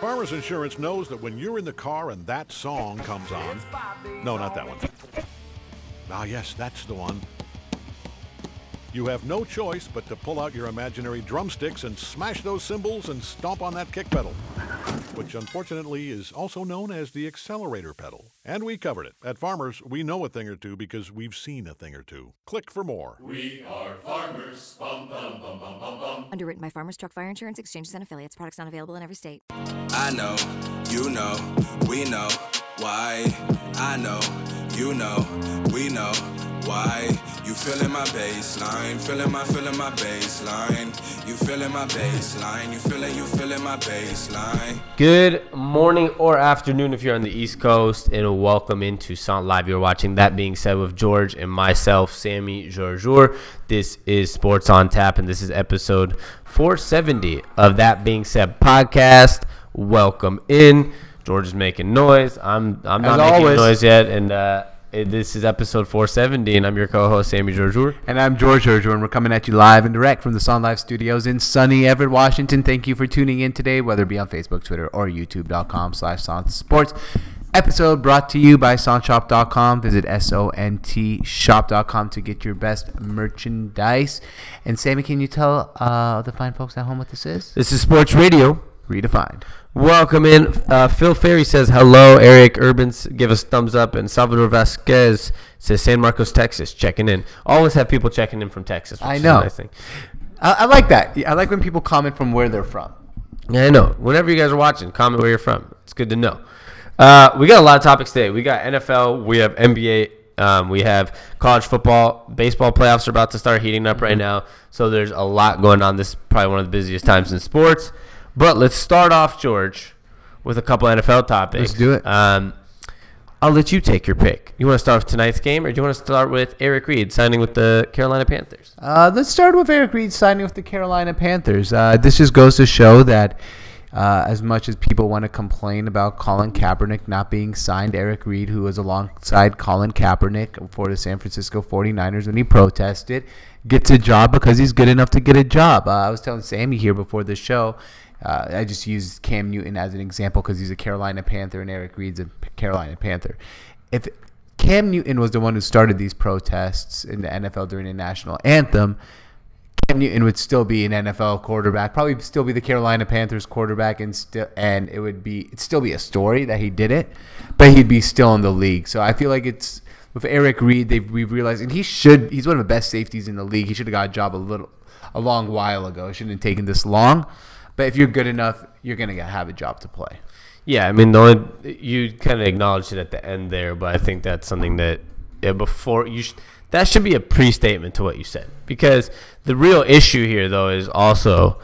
Farmers Insurance knows that when you're in the car and that song comes on, no, not that one. Ah, yes, that's the one. You have no choice but to pull out your imaginary drumsticks and smash those cymbals and stomp on that kick pedal, which unfortunately is also known as the accelerator pedal. And we covered it. At Farmers, we know a thing or two because we've seen a thing or two. Click for more. We are farmers. Bum, bum, bum, bum, bum, bum. Underwritten by Farmers Truck Fire Insurance Exchanges and Affiliates. Products not available in every state. I know, you know, we know why. I know, you know, we know why. You feeling my baseline, feeling my, feeling my baseline. You feeling my baseline, you feeling, you feeling my baseline. Good morning or afternoon if you're on the East Coast, and welcome into SONT Live. You're watching. That being said, with George and myself, Sami Jarjour. This is Sports on Tap, and this is episode 470 of That Being Said podcast. Welcome in. George is making noise. I'm I'm not As making always. noise yet, and uh, it- this is episode 470, and I'm your co-host Sami Jarjour. And I'm George Jarjour, and we're coming at you live and direct from the SONT Live Studios in sunny Everett, Washington. Thank you for tuning in today, whether it be on Facebook, Twitter, or YouTube.com slash Sports. Episode brought to you by SONTShop.com. Visit S-O-N-T shop.com to get your best merchandise. And Sammy, can you tell uh, the fine folks at home what this is? This is Sports Radio. Redefined. Welcome in. Uh, Phil Ferry says hello. Eric Urbans give us thumbs up, and Salvador Vasquez says San Marcos, Texas, checking in. Always have people checking in from Texas. Which I know. nice. I, I like that. I like when people comment from where they're from. Yeah, I know. Whenever you guys are watching, comment where you're from. It's good to know. Uh, we got a lot of topics today. We got NFL. We have NBA. Um, we have college football. Baseball playoffs are about to start heating up Mm-hmm. right now. So there's a lot going on. This is probably one of the busiest times in sports. But let's start off, George, with a couple NFL topics. Let's do it. Um, I'll let you take your pick. You want to start with tonight's game, or do you want to start with Eric Reid signing with the Carolina Panthers? Uh, let's start with Eric Reid signing with the Carolina Panthers. Uh, this just goes to show that uh, as much as people want to complain about Colin Kaepernick not being signed, Eric Reid, who was alongside Colin Kaepernick for the San Francisco 49ers when he protested, gets a job because he's good enough to get a job. Uh, I was telling Sammy here before the show. Uh, I just used Cam Newton as an example because he's a Carolina Panther and Eric Reid's a Carolina Panther. If Cam Newton was the one who started these protests in the NFL during the national anthem, Cam Newton would still be an NFL quarterback, probably still be the Carolina Panthers quarterback, and still, and it would be it'd still be a story that he did it, but he'd be still in the league. So I feel like it's with Eric Reid, they've we've realized, and he should he's one of the best safeties in the league. He should have got a job a little a long while ago. It shouldn't have taken this long, but if you're good enough, you're gonna have a job to play. Yeah, I mean, the only you kind of acknowledged it at the end there, but I think that's something that yeah, before you sh- that should be a pre-statement to what you said because the real issue here though is also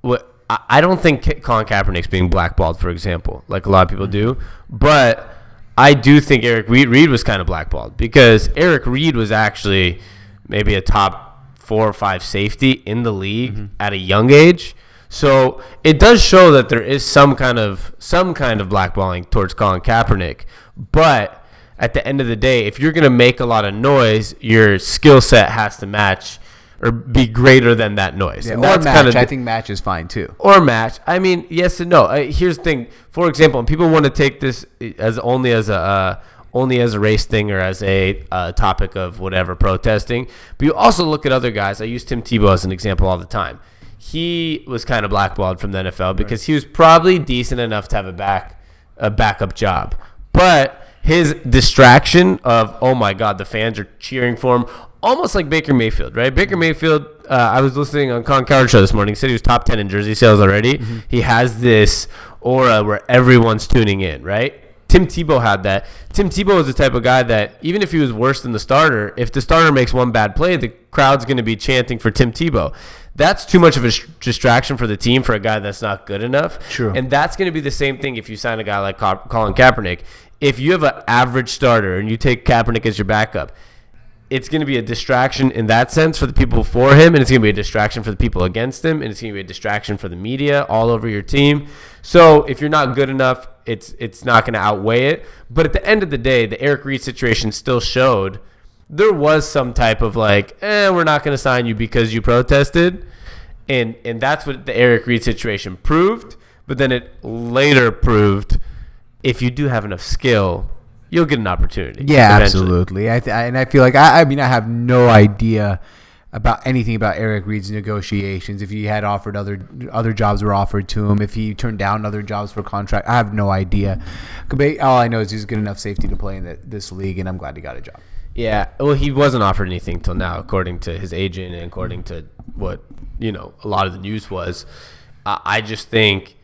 what I, I don't think Colin Kaepernick's being blackballed, for example, like a lot of people mm-hmm. do, but I do think Eric Reid, Reid was kind of blackballed because Eric Reid was actually maybe a top four or five safety in the league mm-hmm. at a young age. So it does show that there is some kind of some kind of blackballing towards Colin Kaepernick. But at the end of the day, if you're going to make a lot of noise, your skill set has to match or be greater than that noise. Yeah, And or that's match. kinda I think match is fine too. or match. I mean, yes and no. Uh, here's the thing. For example, people want to take this as only as a uh, only as a race thing or as a uh, topic of whatever protesting. But you also look at other guys. I use Tim Tebow as an example all the time. He was kind of blackballed from the NFL because he was probably decent enough to have a back a backup job, but his distraction of oh my god, the fans are cheering for him, almost like Baker Mayfield, right? Baker Mayfield. Uh, I was listening on Colin Cowherd show this morning. He said he was top ten in jersey sales already. He has this aura where everyone's tuning in, right? Tim Tebow had that. Tim Tebow is the type of guy that even if he was worse than the starter, if the starter makes one bad play, the crowd's going to be chanting for Tim Tebow. That's too much of a sh- distraction for the team for a guy that's not good enough. True. And that's going to be the same thing if you sign a guy like Ka- Colin Kaepernick. If you have an average starter and you take Kaepernick as your backup, it's going to be a distraction in that sense for the people for him, and it's going to be a distraction for the people against him, and it's going to be a distraction for the media all over your team. So if you're not good enough, it's it's not going to outweigh it. But at the end of the day, the Eric Reid situation still showed there was some type of like, eh, we're not going to sign you because you protested, and and that's what the Eric Reid situation proved. But then it later proved if you do have enough skill, you'll get an opportunity. Yeah, eventually. absolutely. I th- and I feel like I, I mean I have no idea about anything about Eric Reid's negotiations. If he had offered other other jobs were offered to him, if he turned down other jobs for contract, I have no idea. All I know is he's good enough safety to play in the, this league, and I'm glad he got a job. Yeah, well, he wasn't offered anything till now, according to his agent and according to what you know a lot of the news was. Uh, I just think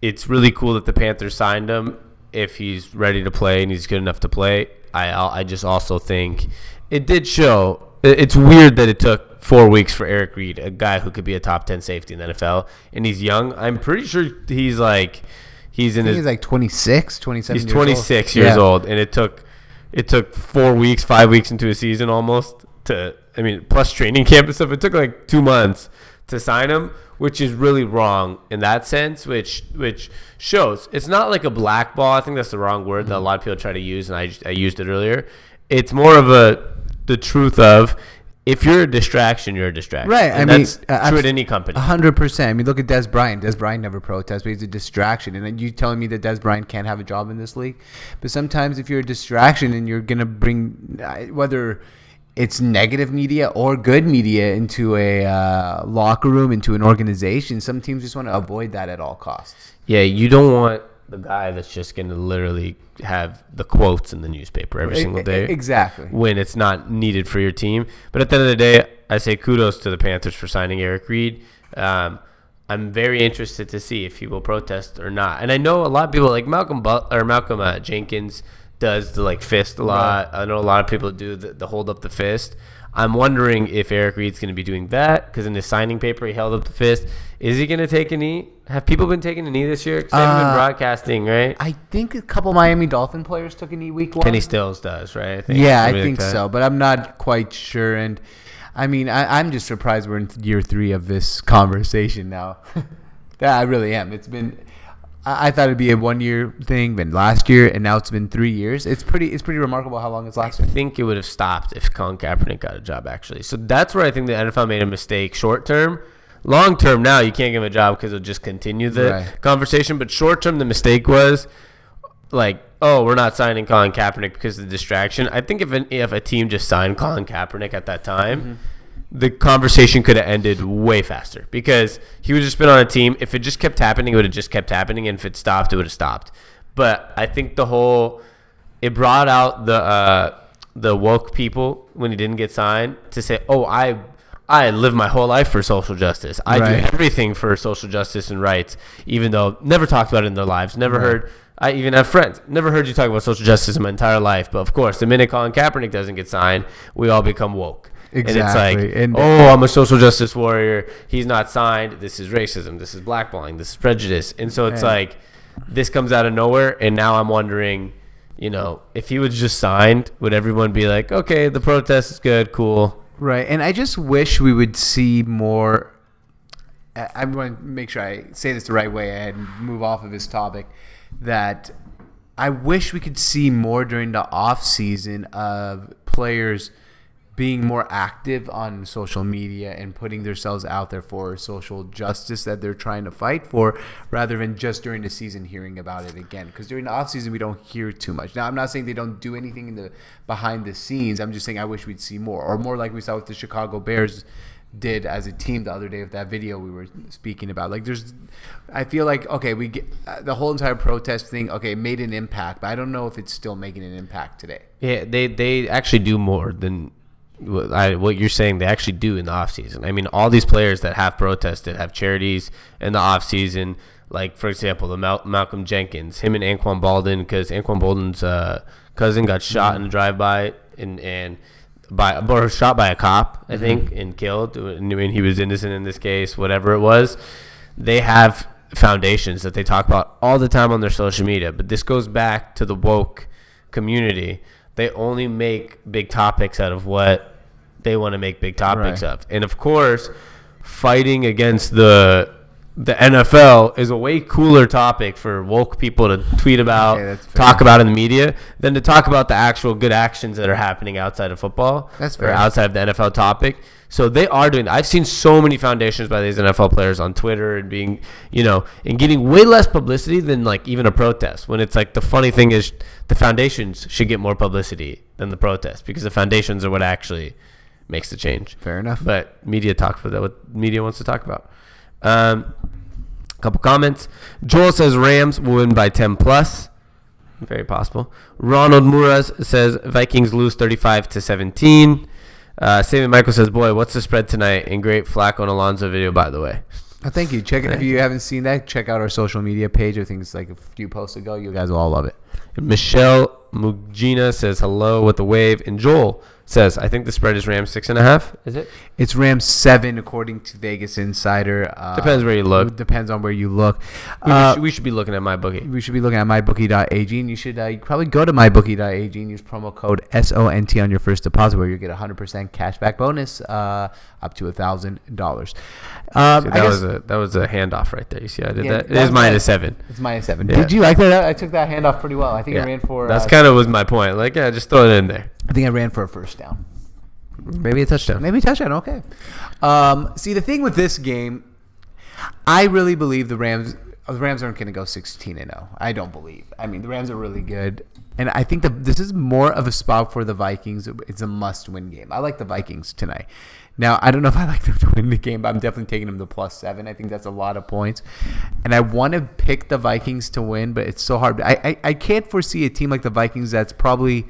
it's really cool that the Panthers signed him if he's ready to play and he's good enough to play. I I just also think it did show. It's weird that it took four weeks for Eric Reid, a guy who could be a top ten safety in the NFL, and he's young. I'm pretty sure he's like he's in I his he's like 26, 27 he's years 26 old. years Yeah. old, and it took it took four weeks, five weeks into a season almost to. I mean, plus training camp and stuff. It took like two months to sign him, which is really wrong in that sense. Which which shows it's not like a black ball. I think that's the wrong word that a mm-hmm. lot of people try to use, and I I used it earlier. It's more of a the truth of. If you're a distraction, you're a distraction. Right, And I mean, that's uh, true at any company. A hundred percent. I mean, look at Dez Bryant. Dez Bryant never protests, but he's a distraction. And you telling me that Dez Bryant can't have a job in this league? But sometimes, if you're a distraction and you're gonna bring uh, whether it's negative media or good media into a uh, locker room, into an organization, some teams just want to avoid that at all costs. Yeah, you don't want the guy that's just going to literally have the quotes in the newspaper every single day. Exactly. When it's not needed for your team. But at the end of the day, I say kudos to the Panthers for signing Eric Reid. Um, I'm very interested to see if he will protest or not. And I know a lot of people like Malcolm but- or Malcolm uh, Jenkins does the like fist a lot. I know a lot of people do the, the hold up the fist. I'm wondering if Eric Reid's going to be doing that because in his signing paper he held up the fist. Is he going to take a knee? Have people been taking a knee this year? 'Cause they haven't been Uh, broadcasting, right? I think a couple Miami Dolphin players took a knee week one. Kenny Stills does, right? I think Yeah, I like think so, but I'm not quite sure. And I mean, I, I'm just surprised we're in year three of this conversation now. yeah, I really am. It's been. I, I thought it'd be a one year thing, then last year, and now it's been three years. It's pretty. It's pretty remarkable how long it's lasted. I think it would have stopped if Colin Kaepernick got a job, actually. So that's where I think the NFL made a mistake short term. Long term, now you can't give him a job because it'll just continue the Right. conversation. But short term, the mistake was like, oh, we're not signing Colin Kaepernick because of the distraction. I think if an, if a team just signed Colin Kaepernick at that time, Mm-hmm. The conversation could have ended way faster because he would have just been on a team. If it just kept happening, it would have just kept happening, and if it stopped, it would have stopped. But I think the whole it brought out the uh, the woke people when he didn't get signed to say, "Oh, I I live my whole life for social justice. I Right. do everything for social justice and rights, even though never talked about it in their lives. Never heard. I even have friends. Never heard you talk about social justice in my entire life. But of course, the minute Colin Kaepernick doesn't get signed, we all become woke. And it's Exactly. like, And- oh, I'm a social justice warrior. He's not signed. This is racism. This is blackballing. This is prejudice. And so it's Yeah. like, this comes out of nowhere. And now I'm wondering, you know, if he was just signed, would everyone be like, okay, the protest is good, cool? Right, and I just wish we would see more. I want to make sure I say this the right way and move off of this topic. That I wish we could see more during the off season of players being more active on social media and putting themselves out there for social justice that they're trying to fight for rather than just during the season hearing about it again. Because during the off season we don't hear too much. Now i'm not saying they don't do anything in the behind the scenes. I'm just saying i wish we'd see more. Or more like we saw with the chicago bears did as a team the other day with that video we were speaking about. Like there's i feel like okay we get uh, the whole entire protest thing okay made an impact but i don't know if it's still making an impact today. Yeah, they they actually do more than I, what you're saying. They actually do in the off season. I mean, all these players that have protested have charities in the off season. Like for example, the Mal- Malcolm Jenkins, him and Anquan Boldin, because Anquan Boldin's uh, cousin got shot in a drive-by and and by or shot by a cop, I think, and killed. I mean, he was innocent in this case, whatever it was. They have foundations that they talk about all the time on their social media. But this goes back to the woke community. They only make big topics out of what they want to make big topics Right. of. And of course, fighting against the the NFL is a way cooler topic for woke people to tweet about, Okay, talk about in the media, than to talk about the actual good actions that are happening outside of football. That's or fair. outside of the NFL topic. So they are doing. I've seen so many foundations by these NFL players on Twitter and being, you know, and getting way less publicity than like even a protest. When it's like the funny thing is, the foundations should get more publicity than the protest because the foundations are what actually makes the change. Fair enough. But media talk for that. What media wants to talk about. Um, couple comments. Joel says Rams will win by 10 plus. Very possible. Ronald Muraz says Vikings lose 35 to 17. Uh, Sammy Michael says, "Boy, what's the spread tonight?" And great Flacco and Alonzo video, by the way. Oh, thank you. Check it if you haven't seen that. Check out our social media page. I think it's like a few posts ago. You guys will all love it. Michelle Mugina says hello with the wave, and Joel says, "I think the spread is Rams six and a half. Is it? It's Rams seven according to Vegas Insider. Uh, Depends where you look. Depends on where you look. We, Uh, should, we should be looking at my bookie. we should be looking at mybookie.ag and you should uh, probably go to mybookie.ag and use promo code SONT on your first deposit where you get a 100% cashback bonus uh, up to a $1,000. Um, See, that guess was a that was a handoff right there. You see, I did Yeah, that. It that is was minus nice. seven. it's minus seven. Yeah. Did you like that? I took that handoff pretty well. I think I ran for. that's uh, kind of was my point. Like, yeah, just throw it in there. I think I ran for a first down. Maybe a touchdown. Maybe touchdown. Okay. Um, see, the thing with this game, I really believe the Rams. The Rams aren't going to go 16 and 0. I don't believe. I mean, the Rams are really good, and I think that this is more of a spot for the Vikings. It's a must-win game. I like the Vikings tonight. Now, I don't know if I like them to win the game, but I'm definitely taking them to plus seven. I think that's a lot of points, and I want to pick the Vikings to win, but it's so hard. I, I I can't foresee a team like the Vikings that's probably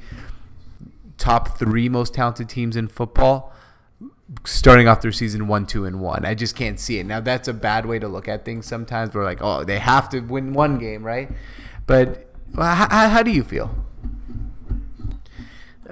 top three most talented teams in football starting off their season one, two, and one. I just can't see it. Now that's a bad way to look at things. Sometimes we're like, oh, they have to win one game, right? But well, how, how do you feel?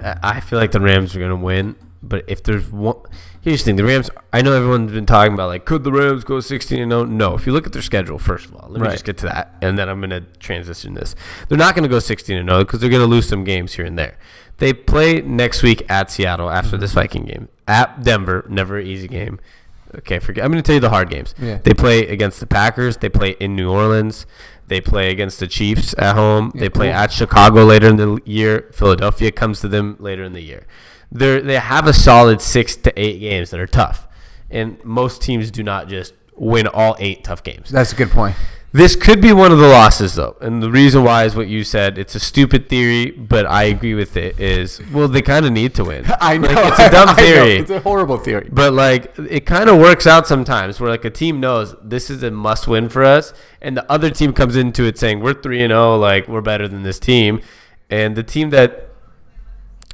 I feel like the Rams are gonna win, but if there's one, here's the thing: the Rams. I know everyone's been talking about like, could the Rams go 16 and 0? No. If you look at their schedule, first of all, let me Right. just get to that, and then I'm gonna transition this. They're not gonna go 16 and 0 because they're gonna lose some games here and there. They play next week at Seattle after this mm-hmm. Viking game at Denver. Never an easy game. Okay, forget. I'm going to tell you the hard games. Yeah. They play against the Packers. They play in New Orleans. They play against the Chiefs at home. they play cool. at Chicago later in the year. Philadelphia comes to them later in the year. They they have a solid six to eight games that are tough, and most teams do not just win all eight tough games. That's a good point. This could be one of the losses, though, and the reason why is what you said. It's a stupid theory, but I agree with it. Is well, they kind of need to win. I know Like, it's a dumb theory. It's a horrible theory. But like it kind of works out sometimes where like a team knows this is a must win for us and the other team comes into it saying we're 3 and 0 like we're better than this team and the team that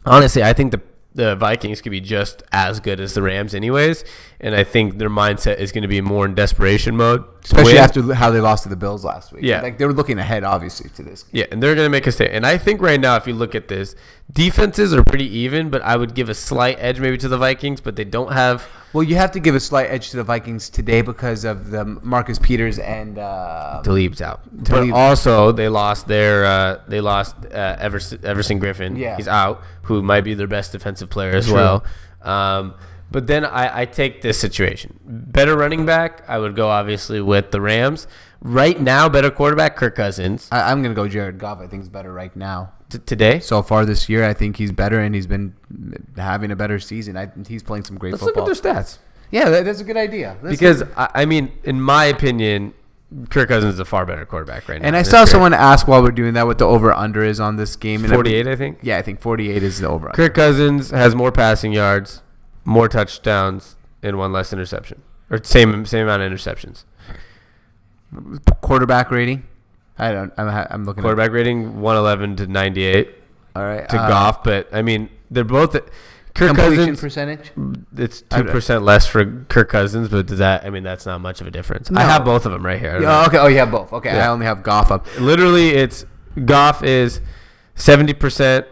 honestly I think the the Vikings could be just as good as the Rams anyways and I think their mindset is going to be more in desperation mode Especially after how they lost to the Bills last week. Yeah. Like they were looking ahead, obviously, to this. Game. Yeah, and they're going to make a stay. And I think right now, if you look at this, defenses are pretty even, but I would give a slight edge maybe to the Vikings, but they don't have. Well, you have to give a slight edge to the Vikings today because of the Marcus Peters and uh, Talib's out. Talib. But also, they lost their uh, they lost uh, Everson, Everson Griffen. Yeah. he's out, who might be their best defensive player as True. well. Um, but then I, I take this situation. Better running back, I would go obviously with the Rams. Right now, better quarterback, Kirk Cousins. I, I'm going to go Jared Goff. I think is better right now. T- today, So far this year, I think he's better, and he's been having a better season. I, he's playing some great football. let's look at their stats. yeah, that, that's a good idea. Let's Because I, I mean, in my opinion, Kirk Cousins is a far better quarterback right now. and I saw someone ask while we're doing that what the over under is on this game. And I- 48, I think. Yeah, I think 48 is the over. Kirk Cousins has more passing yards, more touchdowns, and one less interception, or same same amount of interceptions. Quarterback rating. I don't. I'm, I'm looking. Quarterback rating 111 to 98. All right. to uh, Goff, but I mean they're both. Kirk completion Cousins, percentage. it's two percent less for Kirk Cousins, but does that? I mean that's not much of a difference. I have both of them right here. I don't know. Yeah, okay. Oh, you have both. Okay, I only have Goff up. Literally, it's Goff is 70 percent,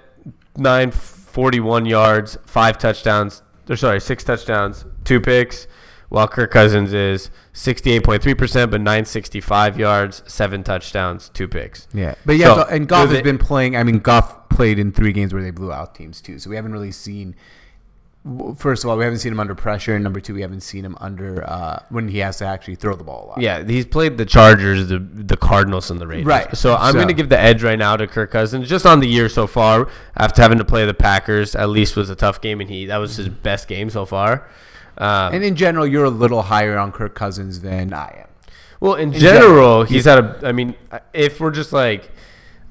941 yards, five touchdowns. Or sorry, six touchdowns, two picks. While Kirk Cousins is 68.3 percent, but 965 yards, seven touchdowns, two picks. Yeah, but yeah, So, and Goff so has been playing. I mean, Goff played in three games where they blew out teams too, so we haven't really seen first of all, we haven't seen him under pressure, and number two, we haven't seen him under uh, when he has to actually throw the ball a lot. Yeah, he's played the Chargers, the the Cardinals, and the Raiders. Right. So I'm So- going to give the edge right now to Kirk Cousins, just on the year so far. After having to play the Packers, at least was a tough game, and he that was his best game so far. Um, And in general, you're a little higher on Kirk Cousins than I am. Well, in, In general, general, he's had a. I mean, if we're just like,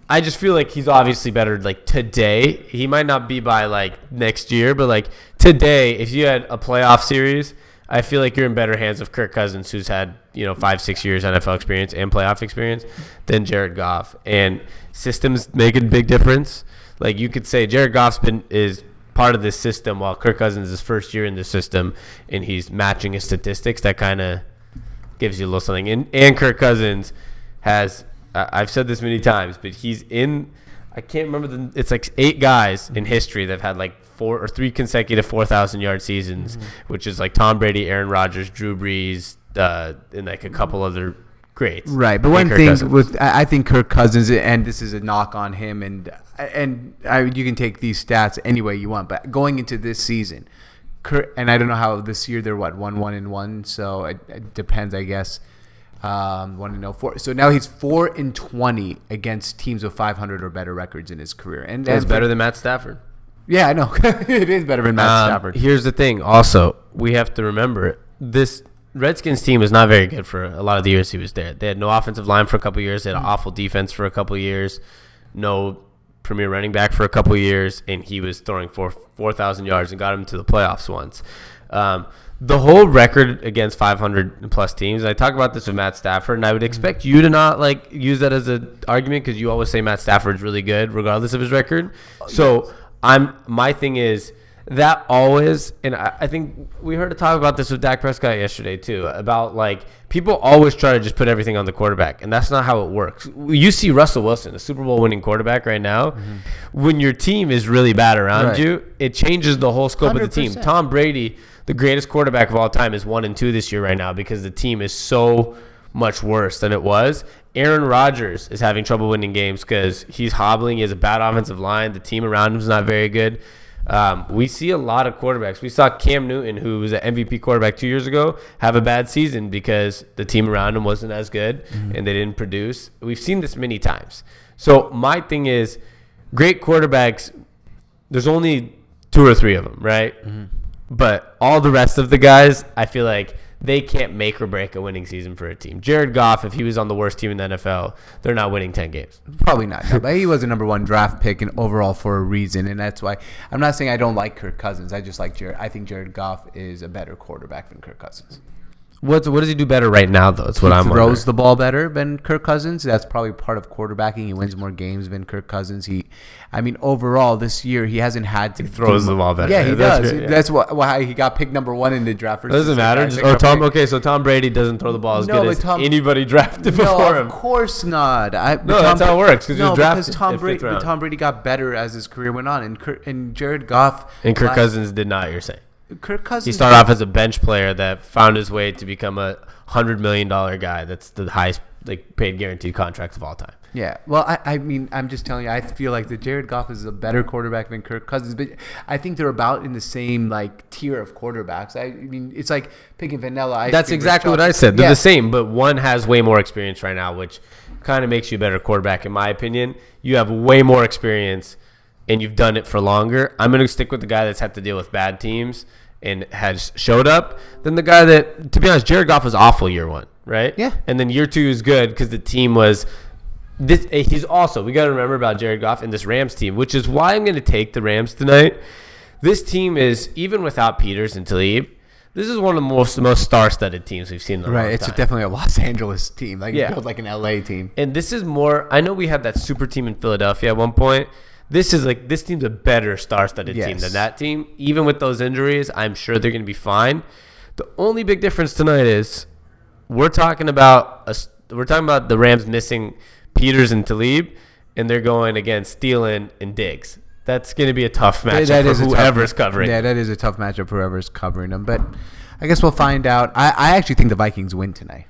I just feel like he's obviously better. Like today, he might not be by like next year, but like today, if you had a playoff series, I feel like you're in better hands of Kirk Cousins, who's had you know five, six years NFL experience and playoff experience, than Jared Goff. And systems make a big difference. Like you could say, Jared Goff's been is part of this system, while Kirk Cousins is first year in the system, and he's matching his statistics. That kind of gives you a little something. And, and Kirk Cousins has, I I've said this many times, but he's in, I can't remember the, it's like eight guys in history that have had like four or three consecutive 4,000 yard seasons, which is like Tom Brady, Aaron Rodgers, Drew Brees, uh, and like a couple other greats. Right, but one Kirk thing Cousins. with I I think Kirk Cousins, and this is a knock on him, and and I, you can take these stats any way you want, but going into this season, Kirk, and I don't know how this year they're what one one and one, so it, it depends, I guess. Um, one to know four. So now he's four and twenty against teams with five hundred or better records in his career, and That's and- better than Matt Stafford. Yeah, I know it is better than Matt Um, Stafford. Here's the thing. Also, we have to remember this Redskins team was not very good for a lot of the years he was there. They had no offensive line for a couple years. They had an awful defense for a couple years. No premier running back for a couple years, and he was throwing for four thousand yards and got him to the playoffs once. Um, the whole record against 500 plus teams. I talk about this with Matt Stafford, and I would expect you to not like use that as an argument because you always say Matt Stafford's really good regardless of his record. So I'm my thing is that always, and I, I think we heard a talk about this with Dak Prescott yesterday too, about like people always try to just put everything on the quarterback, and that's not how it works. You see Russell Wilson, a Super Bowl winning quarterback right now, when your team is really bad around Mm-hmm. Right. you, it changes the whole scope of the team. Tom Brady, the greatest quarterback of all time, is one and two this year right now because the team is so much worse than it was. Aaron Rodgers is having trouble winning games because he's hobbling. He has a bad offensive line. The team around him is not very good. Um, we see a lot of quarterbacks. We saw Cam Newton, who was an MVP quarterback two years ago, have a bad season because the team around him wasn't as good and they didn't produce. We've seen this many times. So my thing is, great quarterbacks. There's only two or three of them, right? But all the rest of the guys, I feel like they can't make or break a winning season for a team. Jared Goff, if he was on the worst team in the NFL, they're not winning 10 games. Probably not. No, but he was a number one draft pick and overall for a reason, and that's why I'm not saying I don't like Kirk Cousins. I just like Jared. I think Jared Goff is a better quarterback than Kirk Cousins. What, what does he do better right now, though? That's what I'm throws wondering. the ball better than Kirk Cousins. That's probably part of quarterbacking. He wins more games than Kirk Cousins. He, I mean, overall this year he hasn't had to throws do- the ball better. Yeah, he That's does. good, yeah. That's why, why he got picked number one in the draft. Doesn't the matter. Just, oh, Tom. Okay, so Tom Brady doesn't throw the ball as No, good as Tom- anybody drafted No, before of him. course not. I, No, that's how it works, he no, because Tom Brady. Tom Brady got better as his career went on, and Kirk, and Jared Goff And Kirk la- Cousins did not. You're saying Kirk Cousins. he started off as a bench player that found his way to become a hundred million dollar guy. That's the highest like paid guaranteed contracts of all time. Yeah, well, I, I mean, I'm just telling you, I feel like the Jared Goff is a better quarterback than Kirk Cousins, but I think they're about in the same like tier of quarterbacks. I, I mean, it's like picking vanilla ice. That's exactly what I said. They're Yeah. the same, but one has way more experience right now, which kind of makes you a better quarterback, in my opinion. You have way more experience, and you've done it for longer. I'm going to stick with the guy that's had to deal with bad teams and has showed up than the guy that, to be honest, Jared Goff was awful year one, right? Yeah. And then year two is good because the team was. This, eh, he's also we got to remember about Jared Goff and this Rams team, which is why I'm going to take the Rams tonight. This team is even without Peters and Talib. This is one of the most most star-studded teams we've seen in a long Right, it's definitely a Los Angeles team, like Yeah. built like an LA team. and this is more. I know we had that super team in Philadelphia at one point. This is like this team's a better star-studded team than that team. Even with those injuries, I'm sure they're going to be fine. The only big difference tonight is we're talking about a, we're talking about the Rams missing Peters and Talib, and they're going against Thielen and Diggs. That's going to be a tough matchup That for is a tough- whoever's covering. Yeah, that is a tough matchup for whoever's covering them. But I guess we'll find out. I, I actually think the Vikings win tonight.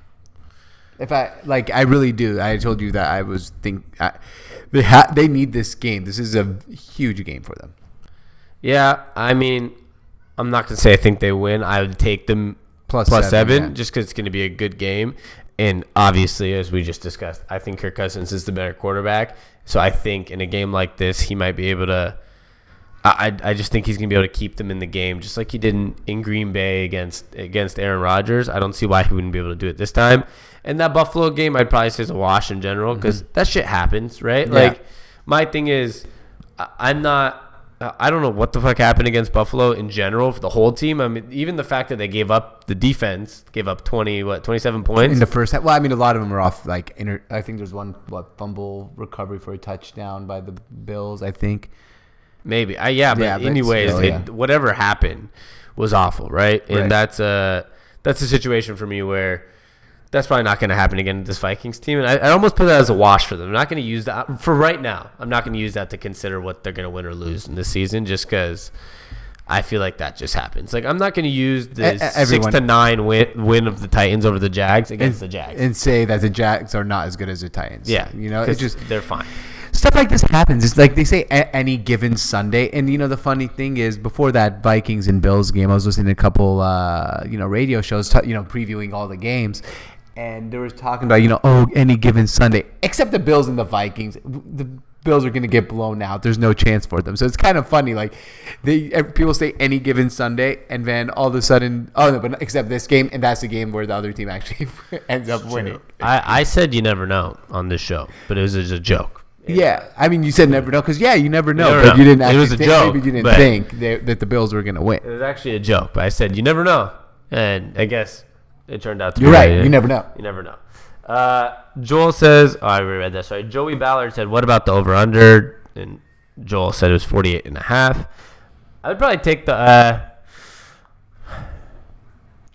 If I like, I really do. I told you that I was think I, they ha- they need this game. This is a huge game for them. Yeah, I mean, I'm not gonna say I think they win. I would take them Plus plus seven, seven, yeah. just because it's gonna be a good game. And obviously, as we just discussed, I think Kirk Cousins is the better quarterback. So I think in a game like this, he might be able to. I, I I just think he's gonna be able to keep them in the game, just like he did in, in Green Bay against against Aaron Rodgers. I don't see why he wouldn't be able to do it this time. And that Buffalo game, I'd probably say is a wash in general because that shit happens, right? Mm-hmm. Yeah. Like my thing is, I- I'm not. I don't know what the fuck happened against Buffalo in general for the whole team. I mean, even the fact that they gave up the defense, gave up twenty, what, twenty-seven points. in the first half. Well, I mean, a lot of them are off like inter- I think there's one what fumble recovery for a touchdown by the Bills. I think. Maybe. I yeah, but, Yeah, but anyways, still, it- whatever happened was awful, right? And Right. that's a that's a situation for me where that's probably not going to happen again to this Vikings team. And I, I almost put that as a wash for them. I'm not going to use that for right now. I'm not going to use that to consider what they're going to win or lose in this season, just because. I feel like that just happens. Like I'm not going to use the six to nine win, win of the Titans over the Jags against and, the Jags. and say that the Jags are not as good as the Titans. yeah, you know, it's just they're fine. Stuff like this happens. It's like they say a- any given Sunday, and you know the funny thing is before that Vikings and Bills game, I was listening to a couple uh, you know radio shows, t- you know previewing all the games, and they were talking about you know oh any given Sunday, except the Bills and the Vikings, the Bills are going to get blown out. There's no chance for them. So it's kind of funny. Like they people say any given Sunday, and then all of a sudden, oh no, but except this game, and that's the game where the other team actually ends up winning. I, I said you never know on this show, but it was just a joke. Yeah, I mean, you said never know because yeah, you never know, never but know. you didn't. It was a think, joke, Maybe you didn't think that, that the Bills were going to win. It was actually a joke, but I said you never know, and I guess it turned out to You're be right. You never know. You never know. Uh, Joel says, oh, I reread that. Sorry. Joey Ballard said, what about the over under? And Joel said it was 48 and a half. I would probably take the. Uh,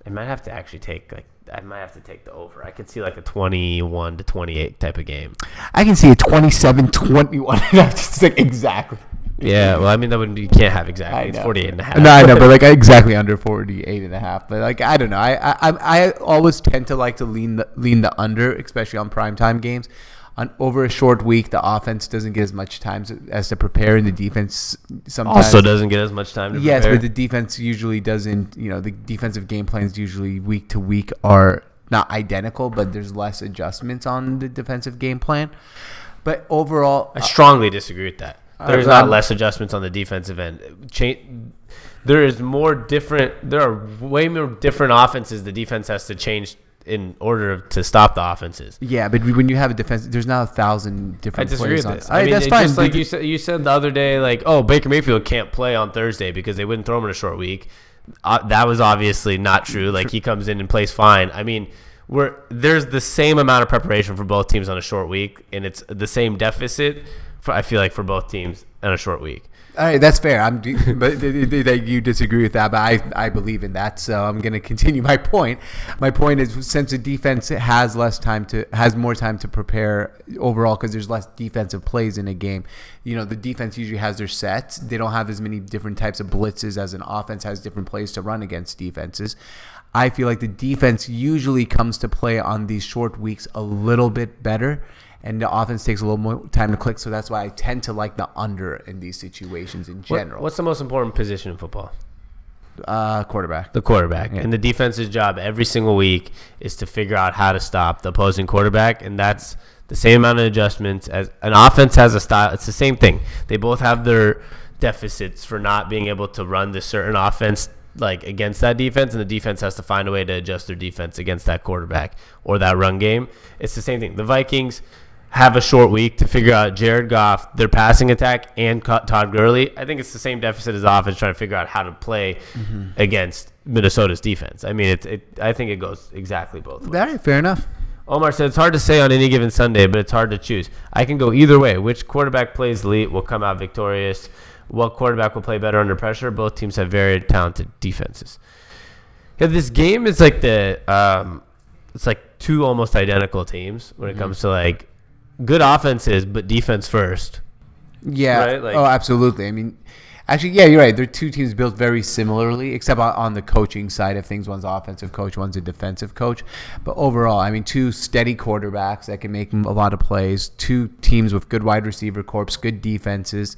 I might have to actually take like I might have to take the over. I could see like a 21 to 28 type of game. I can see a 27-21. That's like exactly. Yeah, well, I mean that would you can't have exactly. It's know. 48 and a half. No, I know, but like exactly under 48 and a half. But like I don't know. I I, I I always tend to like to lean the lean the under, especially on primetime games. On over a short week, the offense doesn't get as much time as to prepare, and the defense sometimes also doesn't get as much time to Yes, prepare. but the defense usually doesn't. You know, the defensive game plans usually week to week are not identical, but there's less adjustments on the defensive game plan. But overall, I strongly disagree with that. There's Uh, not I'm- less adjustments on the defensive end. Cha- there is more different. There are way more different offenses the defense has to change in order to stop the offenses. yeah, but when you have a defense, there's not a thousand I different. disagree plays with on- this. All I mean, that's fine. just like you said. You said the other day, like, oh, Baker Mayfield can't play on Thursday because they wouldn't throw him in a short week. Uh, that was obviously not true. Like he comes in and plays fine. I mean, we're there's the same amount of preparation for both teams on a short week, and it's the same deficit. For, I feel like for both teams on a short week. All right, that's fair. I'm, but you disagree with that, but I, I believe in that. So I'm going to continue my point. My point is, since the defense has less time to has more time to prepare overall, because there's less defensive plays in a game. You know, the defense usually has their sets. They don't have as many different types of blitzes as an offense has different plays to run against defenses. I feel like the defense usually comes to play on these short weeks a little bit better and the offense takes a little more time to click. So that's why I tend to like the under in these situations in What- general. what's the most important position in football? uh, quarterback? The quarterback. And the defense's job every single week is to figure out how to stop the opposing quarterback, and that's the same amount of adjustments as an offense has a style. It's the same thing. They both have their deficits for not being able to run the certain offense like against that defense and the defense has to find a way to adjust their defense against that quarterback or that run game. It's the same thing. The Vikings have a short week to figure out Jared Goff, their passing attack, and Todd Gurley. I think it's the same deficit as offense trying to figure out how to play against Minnesota's defense. I mean, it's it. I think it goes exactly both ways. Right, fair enough. Omar said it's hard to say on any given Sunday, but it's hard to choose. I can go either way. Which quarterback plays elite will come out victorious. What quarterback will play better under pressure? Both teams have very talented defenses. Yeah, this game is like the um, it's like two almost identical teams when it comes to like good offenses, but defense first. Yeah. Right, like- oh, absolutely. I mean, actually, yeah, you're right. They're two teams built very similarly, except on, on the coaching side of things. One's offensive coach, one's a defensive coach. But overall, I mean, two steady quarterbacks that can make a lot of plays. Two teams with good wide receiver corps, good defenses.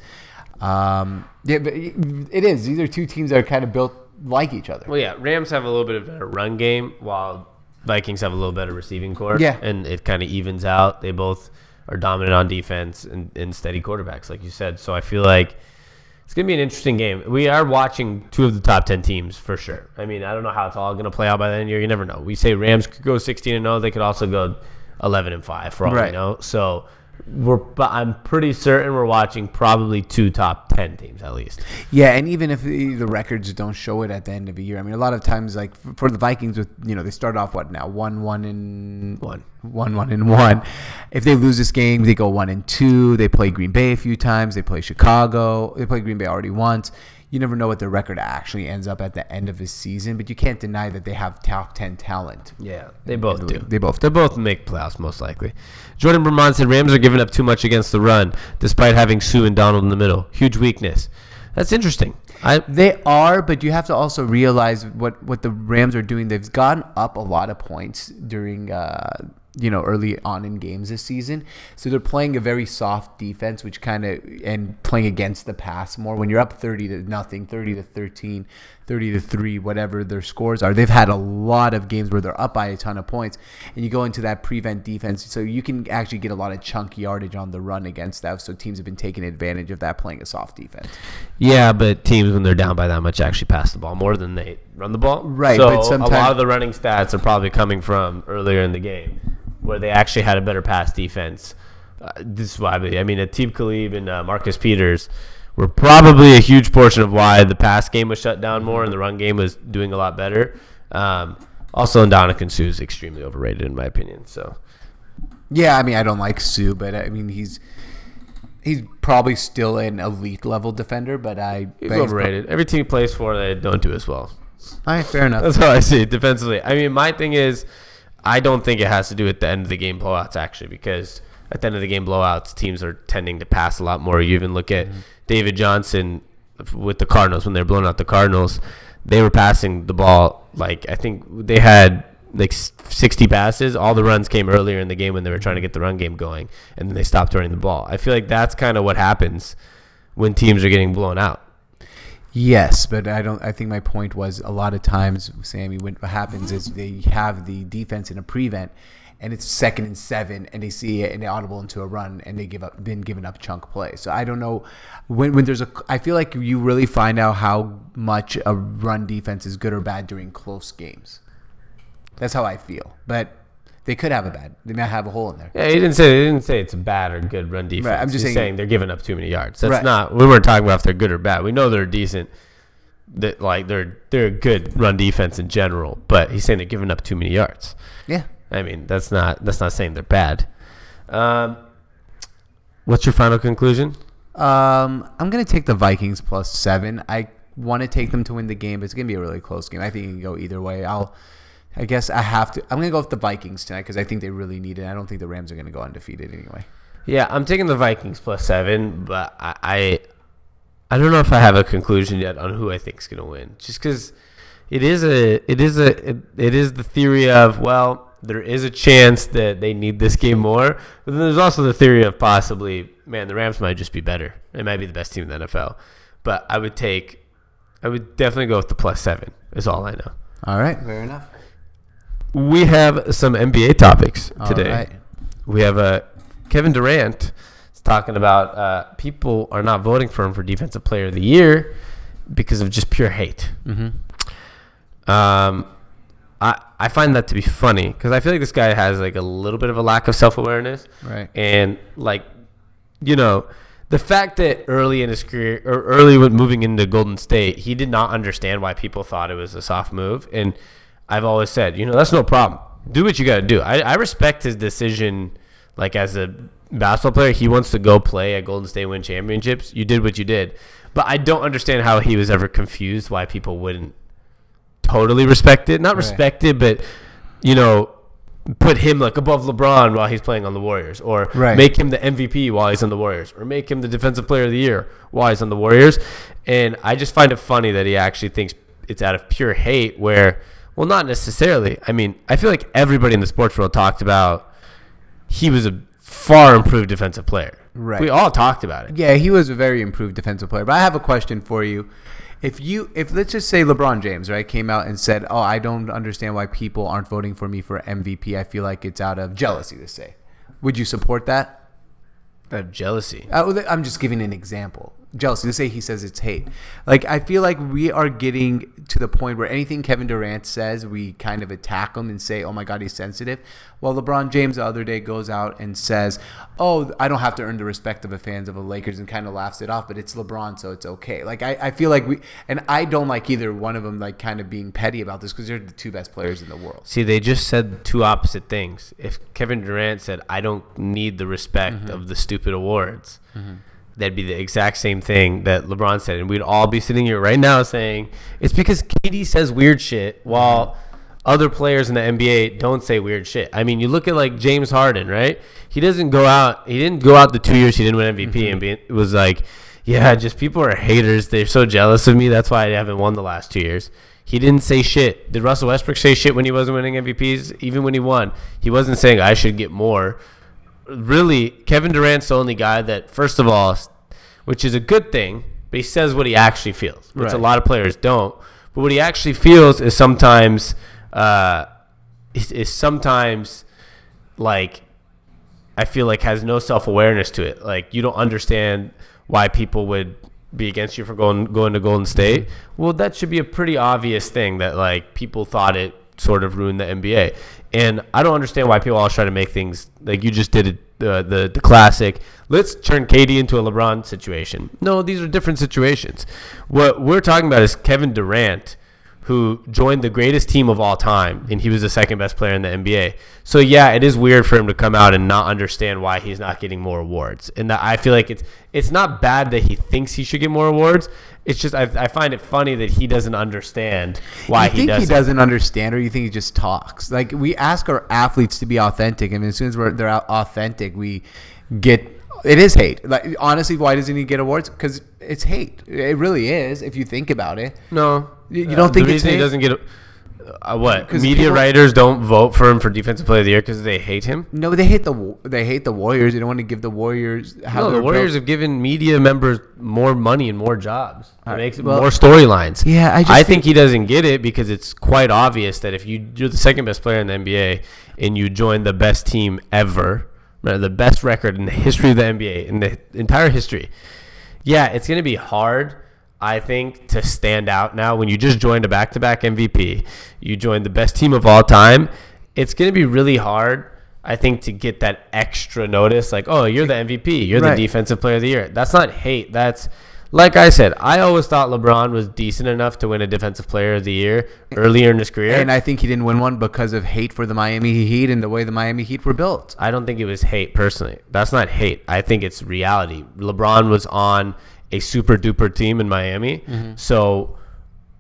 Um, yeah, but it is. These are two teams that are kind of built like each other. Well, yeah, Rams have a little bit of a run game, while Vikings have a little better receiving corps. Yeah. and it kind of evens out. They both are dominant on defense and, and steady quarterbacks, like you said. So I feel like it's gonna be an interesting game. We are watching two of the top ten teams for sure. I mean, I don't know how it's all gonna play out by the end of the year. You never know. We say Rams could go sixteen and zero. They could also go eleven and five for all we Right. know. So. We're, but I'm pretty certain we're watching probably two top ten teams at least. Yeah, and even if the, the records don't show it at the end of the year, I mean, a lot of times, like f- for the Vikings, with you know, they start off what now one one and One. one one and one. If they lose this game, they go one and two. They play Green Bay a few times. They play Chicago. They play Green Bay already once. You never know what their record actually ends up at the end of the season, but you can't deny that they have top ten talent. Yeah, they both the do. league. They both they both make playoffs most likely. Jordan Vermont said Rams are giving up too much against the run, despite having Suh and Donald in the middle. Huge weakness. That's interesting. I They are, but you have to also realize what what the Rams are doing. They've gotten up a lot of points during uh, you know early on in games this season, so they're playing a very soft defense, which kind of and playing against the pass more. When you're up thirty to nothing, thirty to 13, 30 to three, whatever their scores are, they've had a lot of games where they're up by a ton of points, and you go into that prevent defense, so you can actually get a lot of chunk yardage on the run against that. So teams have been taking advantage of that, playing a soft defense. yeah, but teams when they're down by that much actually pass the ball more than they run the ball. Right, So but a lot of the running stats are probably coming from earlier in the game, where they actually had a better pass defense. Uh, this is why I mean, Aqib Talib and uh, Marcus Peters were probably a huge portion of why the pass game was shut down more and the run game was doing a lot better. Um, also, Ndamukong Suh is extremely overrated in my opinion. So Yeah, I mean, I don't like Suh, but I mean, he's he's probably still an elite level defender, but I he's overrated. Every team he plays for, they don't do as well. All right, fair enough. That's how I see it defensively. I mean, my thing is, I don't think it has to do with the end of the game blowouts actually, because at the end of the game blowouts, teams are tending to pass a lot more. You even look at mm-hmm. David Johnson with the Cardinals when they're blowing out the Cardinals, they were passing the ball like I think they had like 60 passes. All the runs came earlier in the game when they were trying to get the run game going, and then they stopped running the ball. I feel like that's kind of what happens when teams are getting blown out. Yes, but I don't. I think my point was a lot of times, Sami, what happens is they have the defense in a prevent, and it's second and seven, and they see it and they audible into a run, and they give up, been given up chunk play. So I don't know when when there's a. I feel like you really find out how much a run defense is good or bad during close games. That's how I feel, but they could have a bad. They might have a hole in there. Yeah, he didn't say he didn't say it's a bad or good run defense. Right, I'm just He's saying- they're giving up too many yards. That's Right. not. We weren't talking about if they're good or bad. We know they're decent. That like they're they're a good run defense in general, but he's saying they're giving up too many yards. Yeah. I mean, that's not that's not saying they're bad. Um, what's your final conclusion? Um, I'm gonna take the Vikings plus seven. I want to take them to win the game, but it's gonna be a really close game. I think it can go either way. I'll, I guess I have to. I'm gonna go with the Vikings tonight because I think they really need it. I don't think the Rams are gonna go undefeated anyway. Yeah, I'm taking the Vikings plus seven, but I I, I don't know if I have a conclusion yet on who I think is going to win. Just because it is a it is a it, it is the theory of well, there is a chance that they need this game more, but then there's also the theory of possibly man, the Rams might just be better. They might be the best team in the NFL, but I would take I would definitely go with the plus seven. Is all I know. All right, fair enough. We have some NBA topics today. right. We have uh, Kevin Durant is talking about uh, people are not voting for him for Defensive Player of the Year because of just pure hate. Mm-hmm. Um, I I find that to be funny because I feel like this guy has like a little bit of a lack of self awareness, Right. And like, you know. The fact that early in his career, or early when moving into Golden State, he did not understand why people thought it was a soft move. And I've always said, you know, that's no problem. Do what you got to do. I, I respect his decision. Like as a basketball player, he wants to go play at Golden State, win championships. You did what you did, but I don't understand how he was ever confused why people wouldn't totally respect it. Not Right. respect it, but you know, put him like above LeBron while he's playing on the Warriors, or Right. make him the MVP while he's on the Warriors, or make him the Defensive Player of the Year while he's on the Warriors. And I just find it funny that he actually thinks it's out of pure hate. Where, well, not necessarily. I mean, I feel like everybody in the sports world talked about he was a far improved defensive player. Right. We all talked about it. Yeah, he was a very improved defensive player. But I have a question for you. If you, if let's just say LeBron James, right, came out and said, "Oh, I don't understand why people aren't voting for me for MVP. I feel like it's out of jealousy." To say, would you support that? Out of jealousy. Uh, I'm just giving an example. Jealousy. Let's say he says it's hate. Like I feel like we are getting to the point where anything Kevin Durant says, we kind of attack him and say, "Oh my God, he's sensitive." Well, LeBron James the other day goes out and says, "Oh, I don't have to earn the respect of the fans of the Lakers," and kind of laughs it off. But it's LeBron, so it's okay. Like I, I feel like we, and I don't like either one of them, like kind of being petty about this because they're the two best players in the world. See, they just said two opposite things. If Kevin Durant said, "I don't need the respect Mm-hmm. of the stupid awards," that'd be the exact same thing that LeBron said, and we'd all be sitting here right now saying it's because KD says weird shit while other players in the NBA don't say weird shit. I mean, you look at like James Harden, right? He doesn't go out. He didn't go out the two years he didn't win MVP Mm-hmm. and be, it was like, yeah, just people are haters. They're so jealous of me. That's why I haven't won the last two years. He didn't say shit. Did Russell Westbrook say shit when he wasn't winning MVPs? Even when he won, he wasn't saying I should get more. Really, Kevin Durant's the only guy that, first of all, which is a good thing, but he says what he actually feels, which a lot of players don't. But what he actually feels is sometimes, uh, is, is sometimes like I feel like has no self awareness to it. Like you don't understand why people would be against you for going going to Golden State. Well, that should be a pretty obvious thing that like people thought it sort of ruined the NBA. And I don't understand why people always try to make things like you just did it the the, the classic. Let's turn KD into a LeBron situation. No, these are different situations. What we're talking about is Kevin Durant who joined the greatest team of all time, and he was the second best player in the NBA. So yeah, it is weird for him to come out and not understand why he's not getting more awards. And that I feel like it's it's not bad that he thinks he should get more awards. It's just I, I find it funny that he doesn't understand why you he think doesn't. he doesn't understand, or you think he just talks? Like we ask our athletes to be authentic, and as soon as we're, they're authentic, we get it is hate. Like honestly, why doesn't he get awards? Because it's hate. It really is. If you think about it, No, You- you don't Uh, think the reason he doesn't get a, uh, what media people- writers don't vote for him for defensive player of the year because they hate him. no, they hate the they hate the Warriors. They don't want to give the Warriors. How No, the Warriors built. have given media members more money and more jobs. It right, makes it well- more storylines. Yeah, I just I think- think he doesn't get it because it's quite obvious that if you you're the second best player in the NBA and you join the best team ever, the best record in the history of the NBA in the entire history, yeah, it's going to be hard. I think to stand out now when you just joined a back-to-back MVP, you joined the best team of all time. It's going to be really hard, I think, to get that extra notice. Like, oh, you're the MVP, you're Right. the defensive player of the year. That's not hate. That's like I said. I always thought LeBron was decent enough to win a defensive player of the year earlier in his career. And I think he didn't win one because of hate for the Miami Heat and the way the Miami Heat were built. I don't think it was hate personally. That's not hate. I think it's reality. LeBron was on a super duper team in Miami. So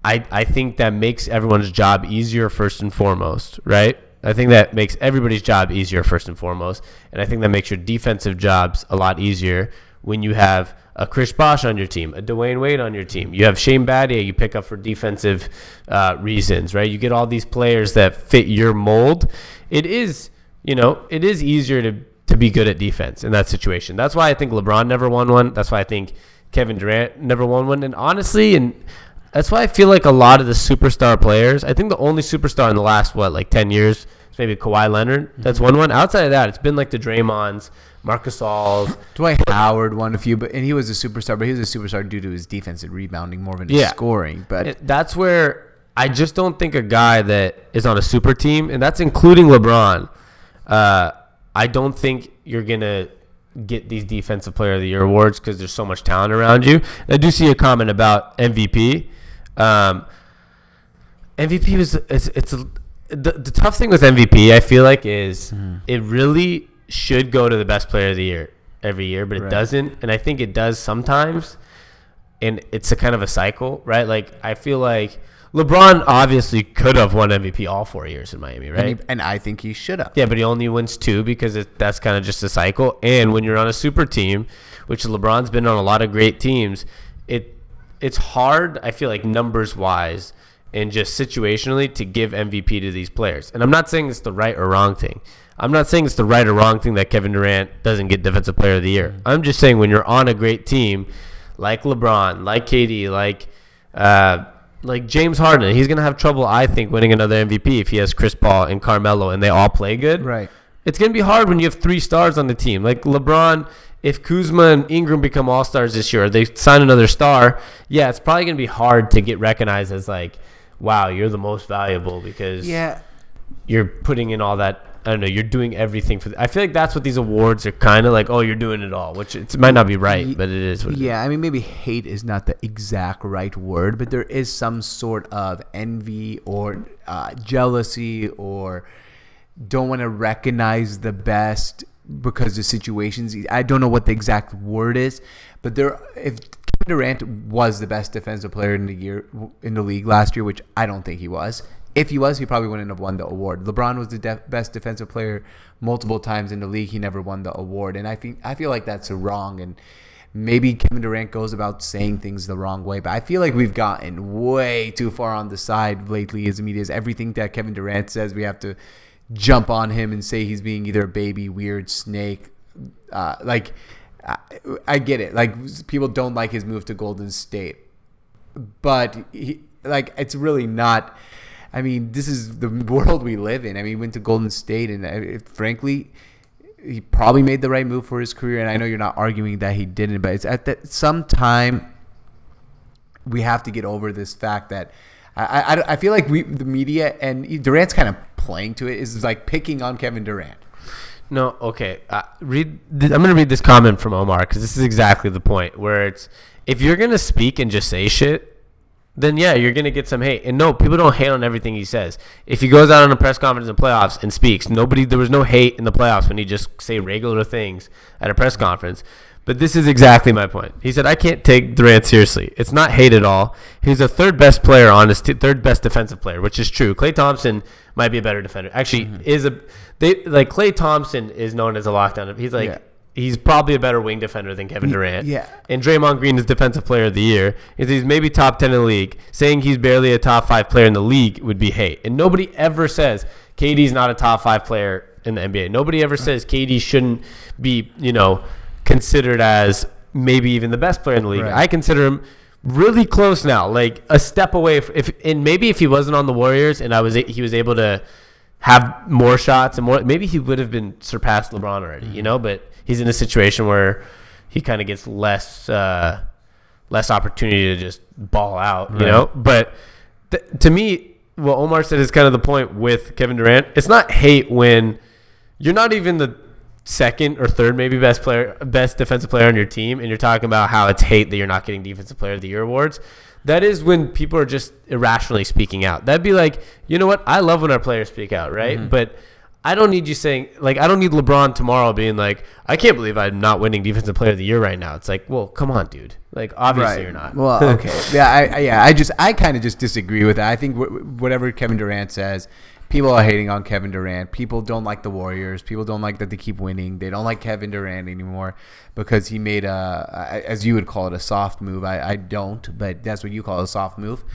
I I think that makes everyone's job easier first and foremost, right? I think that makes everybody's job easier first and foremost. And I think that makes your defensive jobs a lot easier when you have a Chris Bosh on your team, a Dwyane Wade on your team. You have Shane Battier you pick up for defensive uh, reasons, right? You get all these players that fit your mold. It is, you know, it is easier to to be good at defense in that situation. That's why I think LeBron never won one. That's why I think Kevin Durant never won one. And honestly, and that's why I feel like a lot of the superstar players. I think the only superstar in the last what like ten years is maybe Kawhi Leonard. That's Mm-hmm. won one. Outside of that, it's been like the Draymonds, Marc Gasols. Dwight Howard won a few, but and he was a superstar, but he was a superstar due to his defense and rebounding more than his Yeah. scoring. But It- That's where I just don't think a guy that is on a super team, and that's including LeBron. Uh, I don't think you're gonna get these defensive player of the year awards because there's so much talent around you. And I do see a comment about MVP. Um, MVP was it's it's a, the, the tough thing with MVP. I feel like is Mm-hmm. it really should go to the best player of the year every year, but it Right. doesn't, and I think it does sometimes and it's a kind of a cycle, right? Like I feel like LeBron obviously could have won MVP all four years in Miami, right? and, he- and I think he should have. yeah, but he only wins two because it, that's kind of just a cycle. And when you're on a super team, which LeBron's been on a lot of great teams, it it's hard. I feel like numbers wise, and just situationally to give MVP to these players. And I'm not saying it's the right or wrong thing. I'm not saying it's the right or wrong thing that Kevin Durant doesn't get Defensive Player of the Year. I'm just saying when you're on a great team, like LeBron, like KD, like uh, like James Harden, he's gonna have trouble, I think, winning another MVP if he has Chris Paul and Carmelo and they all play good. Right. It's gonna be hard when you have three stars on the team. Like LeBron, if Kuzma and Ingram become all stars this year, they sign another star, yeah, it's probably gonna be hard to get recognized as like, wow, you're the most valuable because Yeah. you're putting in all that. I don't know. You're doing everything for. I feel like that's what these awards are kind of like. Oh, you're doing it all, which it might not be right, but it is. What it is. Yeah, I mean, maybe hate is not the exact right word, but there is some sort of envy or uh, jealousy or don't want to recognize the best because the situations. I don't know what the exact word is, but there. If Kevin Durant was the best defensive player in the year in the league last year, which I don't think he was. If he was, he probably wouldn't have won the award. LeBron was the def- best defensive player multiple times in the league. He never won the award, and I think I feel like that's wrong. And maybe Kevin Durant goes about saying things the wrong way, but I feel like we've gotten way too far on the side lately as media. Is everything that Kevin Durant says, we have to jump on him and say he's being either a baby, weird snake. Uh, like, I, get it. Like, people don't like his move to Golden State, but he, like, it's really not. I mean, this is the world we live in. I mean, he went to Golden State, and uh, frankly, he probably made the right move for his career. And I know you're not arguing that he didn't, but it's at that some time we have to get over this fact that I, I, I feel like we the media and Durant's kind of playing to it is like picking on Kevin Durant. No, okay. Uh, read. Th- I'm gonna read this comment from Omar because this is exactly the point where it's if you're gonna speak and just say shit, then yeah, you're gonna get some hate. And no, people don't hate on everything he says. If he goes out on a press conference in playoffs and speaks, nobody there was no hate in the playoffs when he just say regular things at a press conference. But this is exactly my point. He said, "I can't take Durant seriously. It's not hate at all. He's the third best player on his t- third best defensive player, which is true. Klay Thompson might be a better defender. Actually, mm-hmm. is a they like Klay Thompson is known as a lockdown. He's like Yeah. He's probably a better wing defender than Kevin Durant. yeah. And Draymond Green is defensive player of the year. Is he's maybe top ten in the league. Saying he's barely a top five player in the league would be hate. And nobody ever says KD's not a top five player in the NBA. Nobody ever says KD shouldn't be, you know, considered as maybe even the best player in the league. Right. I consider him really close now, like a step away. If and maybe if he wasn't on the Warriors and I was he was able to have more shots and more, maybe he would have been surpassed LeBron already. You mm-hmm. know, but he's in a situation where he kind of gets less uh, less opportunity to just ball out. You know, but th- to me, what Omar said is kind of the point with Kevin Durant. It's not hate when you're not even the second or third maybe best player best defensive player on your team and you're talking about how it's hate that you're not getting defensive player of the year awards. That is when people are just irrationally speaking out. That'd be like you know what? I love when our players speak out right? But i don't need you saying like i don't need lebron tomorrow being like i can't believe i'm not winning defensive player of the year right now it's like well come on dude like obviously you're not Well, okay. yeah, I, I yeah, I just I kind of just disagree with that. I think wh- whatever Kevin Durant says, people are hating on Kevin Durant. People don't like the Warriors. People don't like that they keep winning. They don't like Kevin Durant anymore because he made a, as you would call it, a soft move. I, I don't, but that's what you call a soft move.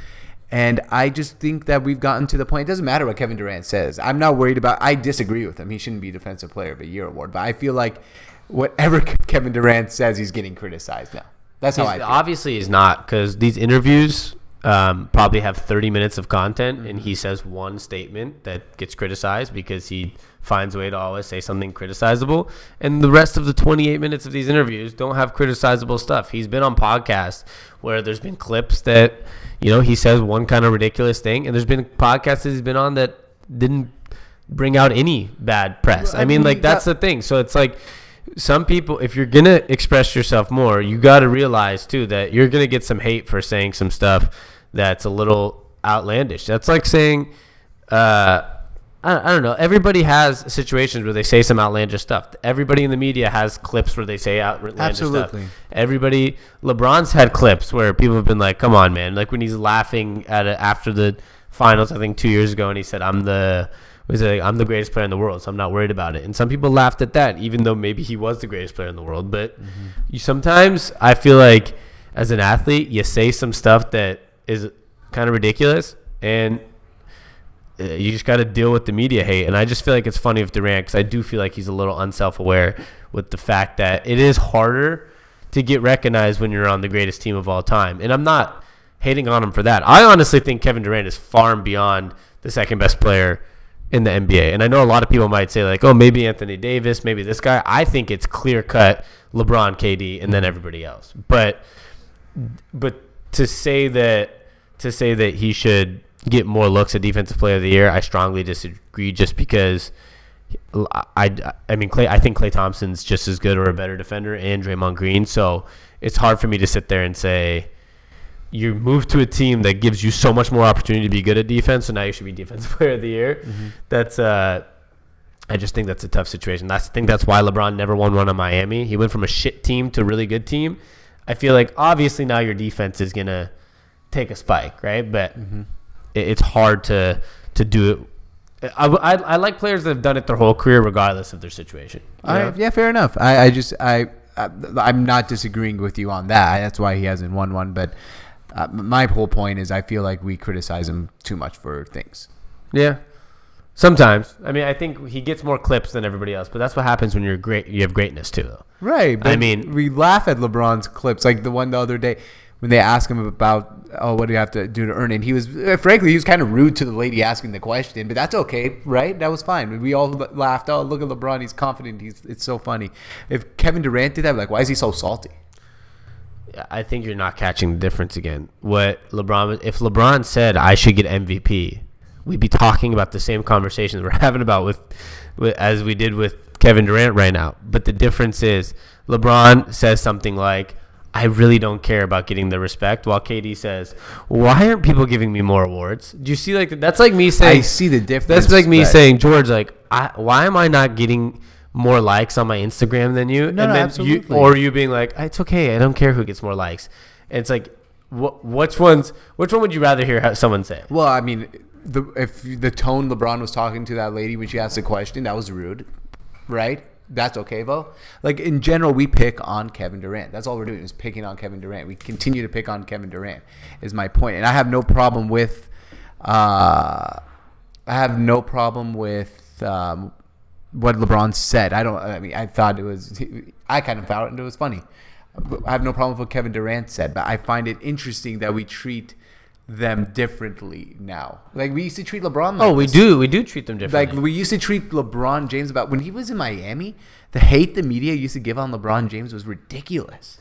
And I just think that we've gotten to the point. It doesn't matter what Kevin Durant says. I'm not worried about. I disagree with him. He shouldn't be Defensive Player of the Year award. But I feel like whatever Kevin Durant says, he's getting criticized now. That's how I He's- feel. obviously he's not because these interviews um, probably have 30 minutes of content and Mm-hmm. he says one statement that gets criticized because he finds a way to always say something criticizable. And the rest of the 28 minutes of these interviews don't have criticizable stuff. He's been on podcasts where there's been clips that you know he says one kind of ridiculous thing. And there's been podcasts that he's been on that didn't bring out any bad press. I I mean mean, like that's that- the thing. So it's like some people if you're gonna express yourself more you got to realize too that you're gonna get some hate for saying some stuff that's a little outlandish. That's like saying uh I, I don't know everybody has situations where they say some outlandish stuff everybody in the media has clips where they say outlandish Absolutely. stuff everybody lebron's had clips where people have been like come on man like when he's laughing at it after the finals i think two years ago and he said i'm the was like, I'm the greatest player in the world, so I'm not worried about it. And some people laughed at that, even though maybe he was the greatest player in the world. But mm-hmm. you sometimes I feel like as an athlete, you say some stuff that is kind of ridiculous, and you just got to deal with the media hate. And I just feel like it's funny with Durant because I do feel like he's a little unself-aware with the fact that it is harder to get recognized when you're on the greatest team of all time. And I'm not hating on him for that. I honestly think Kevin Durant is far and beyond the second best player in the NBA. And I know a lot of people might say like, "Oh, maybe Anthony Davis, maybe this guy." I think it's clear cut LeBron, KD, and then everybody else. But but to say that to say that he should get more looks at defensive player of the year, I strongly disagree just because I, I mean Klay I think Klay Thompson's just as good or a better defender and Draymond Green, so it's hard for me to sit there and say you move to a team that gives you so much more opportunity to be good at defense, so now you should be defensive player of the year. That's uh I just think that's a tough situation. That's I think that's why LeBron never won one in Miami. He went from a shit team to a really good team. I feel like obviously now your defense is gonna take a spike, right? But it, it's hard to to do it. I, I, I like players that have done it their whole career, regardless of their situation. yeah, fair enough. I, I just I, I I'm not disagreeing with you on that. That's why he hasn't won one. But uh, my whole point is, I feel like we criticize him too much for things. Yeah. Sometimes. I mean, I think he gets more clips than everybody else, but that's what happens when you're great. You have greatness too, though. Right. I mean- we laugh at LeBron's clips, like the one the other day when they asked him about, oh, what do you have to do to earn it? He was, uh, frankly, he was kind of rude to the lady asking the question, but that's okay, right? That was fine. We all laughed. Oh, look at LeBron. He's confident. He's it's so funny. If Kevin Durant did that, like, why is he so salty? I think you're not catching the difference again. What LeBron, if LeBron said I should get MVP, we'd be talking about the same conversations we're having about with, with as we did with Kevin Durant right now. But the difference is LeBron says something like, "I really don't care about getting the respect," while KD says, "Why aren't people giving me more awards?" Do you see like that's like me saying I see the difference. That's like me saying, George, like, I, why am I not getting more likes on my Instagram than you? No, and no, then absolutely. You, or you being like, it's okay, I don't care who gets more likes. And it's like, wh- which ones? Which one would you rather hear someone say? Well, I mean, the if the tone LeBron was talking to that lady when she asked the question, that was rude, right? That's okay, though. Like in general, we pick on Kevin Durant. That's all we're doing is picking on Kevin Durant. We continue to pick on Kevin Durant. Is my point, and I have no problem with. Uh, I have no problem with um, what LeBron said. I don't. I mean, I thought it was. I kind of found it. It was funny. I have no problem with what Kevin Durant said, but I find it interesting that we treat them differently now. Like we used to treat LeBron. Like Oh, we this. do. We do treat them differently. Like we used to treat LeBron James about when he was in Miami. The hate the media used to give on LeBron James was ridiculous.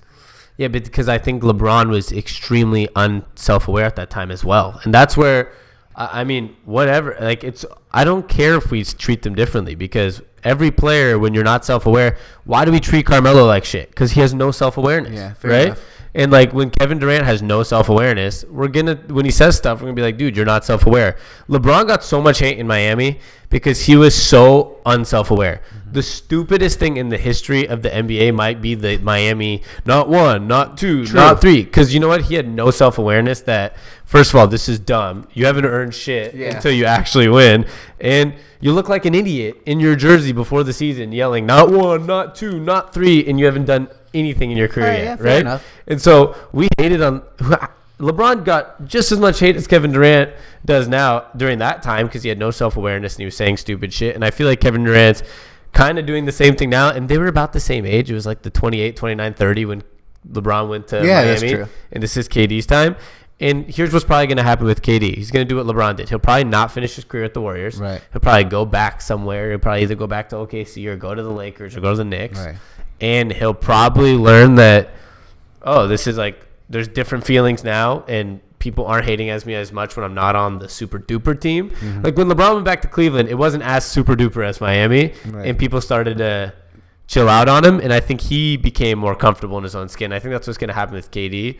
Yeah, but because I think LeBron was extremely unself-aware at that time as well, and that's where, I I mean, whatever. Like it's, I don't care if we treat them differently because every player, when you're not self-aware, why do we treat Carmelo like shit? Because he has no self-awareness. Yeah, fair right. enough. And like when Kevin Durant has no self-awareness, we're gonna when he says stuff, we're gonna be like, dude, you're not self-aware. LeBron got so much hate in Miami because he was so unself-aware. Mm-hmm. The stupidest thing in the history of the NBA might be the Miami not one, not two, not three. Because you know what? He had no self-awareness that first of all, this is dumb. You haven't earned shit Yeah. until you actually win, and you look like an idiot in your jersey before the season, yelling not one, not two, not three, and you haven't done anything in your career Alright, yet, yeah, right? enough. And so we hated on LeBron got just as much hate as Kevin Durant does now during that time because he had no self awareness and he was saying stupid shit. And I feel like Kevin Durant's kind of doing the same thing now. And they were about the same age. It was like the 28, 29, 30 when LeBron went to Yeah, Miami. And this is KD's time. And here's what's probably going to happen with KD. He's going to do what LeBron did. He'll probably not finish his career at the Warriors. Right. He'll probably go back somewhere. He'll probably either go back to OKC or go to the Lakers or go to the Knicks. Right. And he'll probably learn that oh, this is like there's different feelings now, and people aren't hating as me as much when I'm not on the super duper team. Mm-hmm. Like when LeBron went back to Cleveland, it wasn't as super duper as Miami, Right. and people started to chill out on him, and I think he became more comfortable in his own skin. I think that's what's going to happen with KD.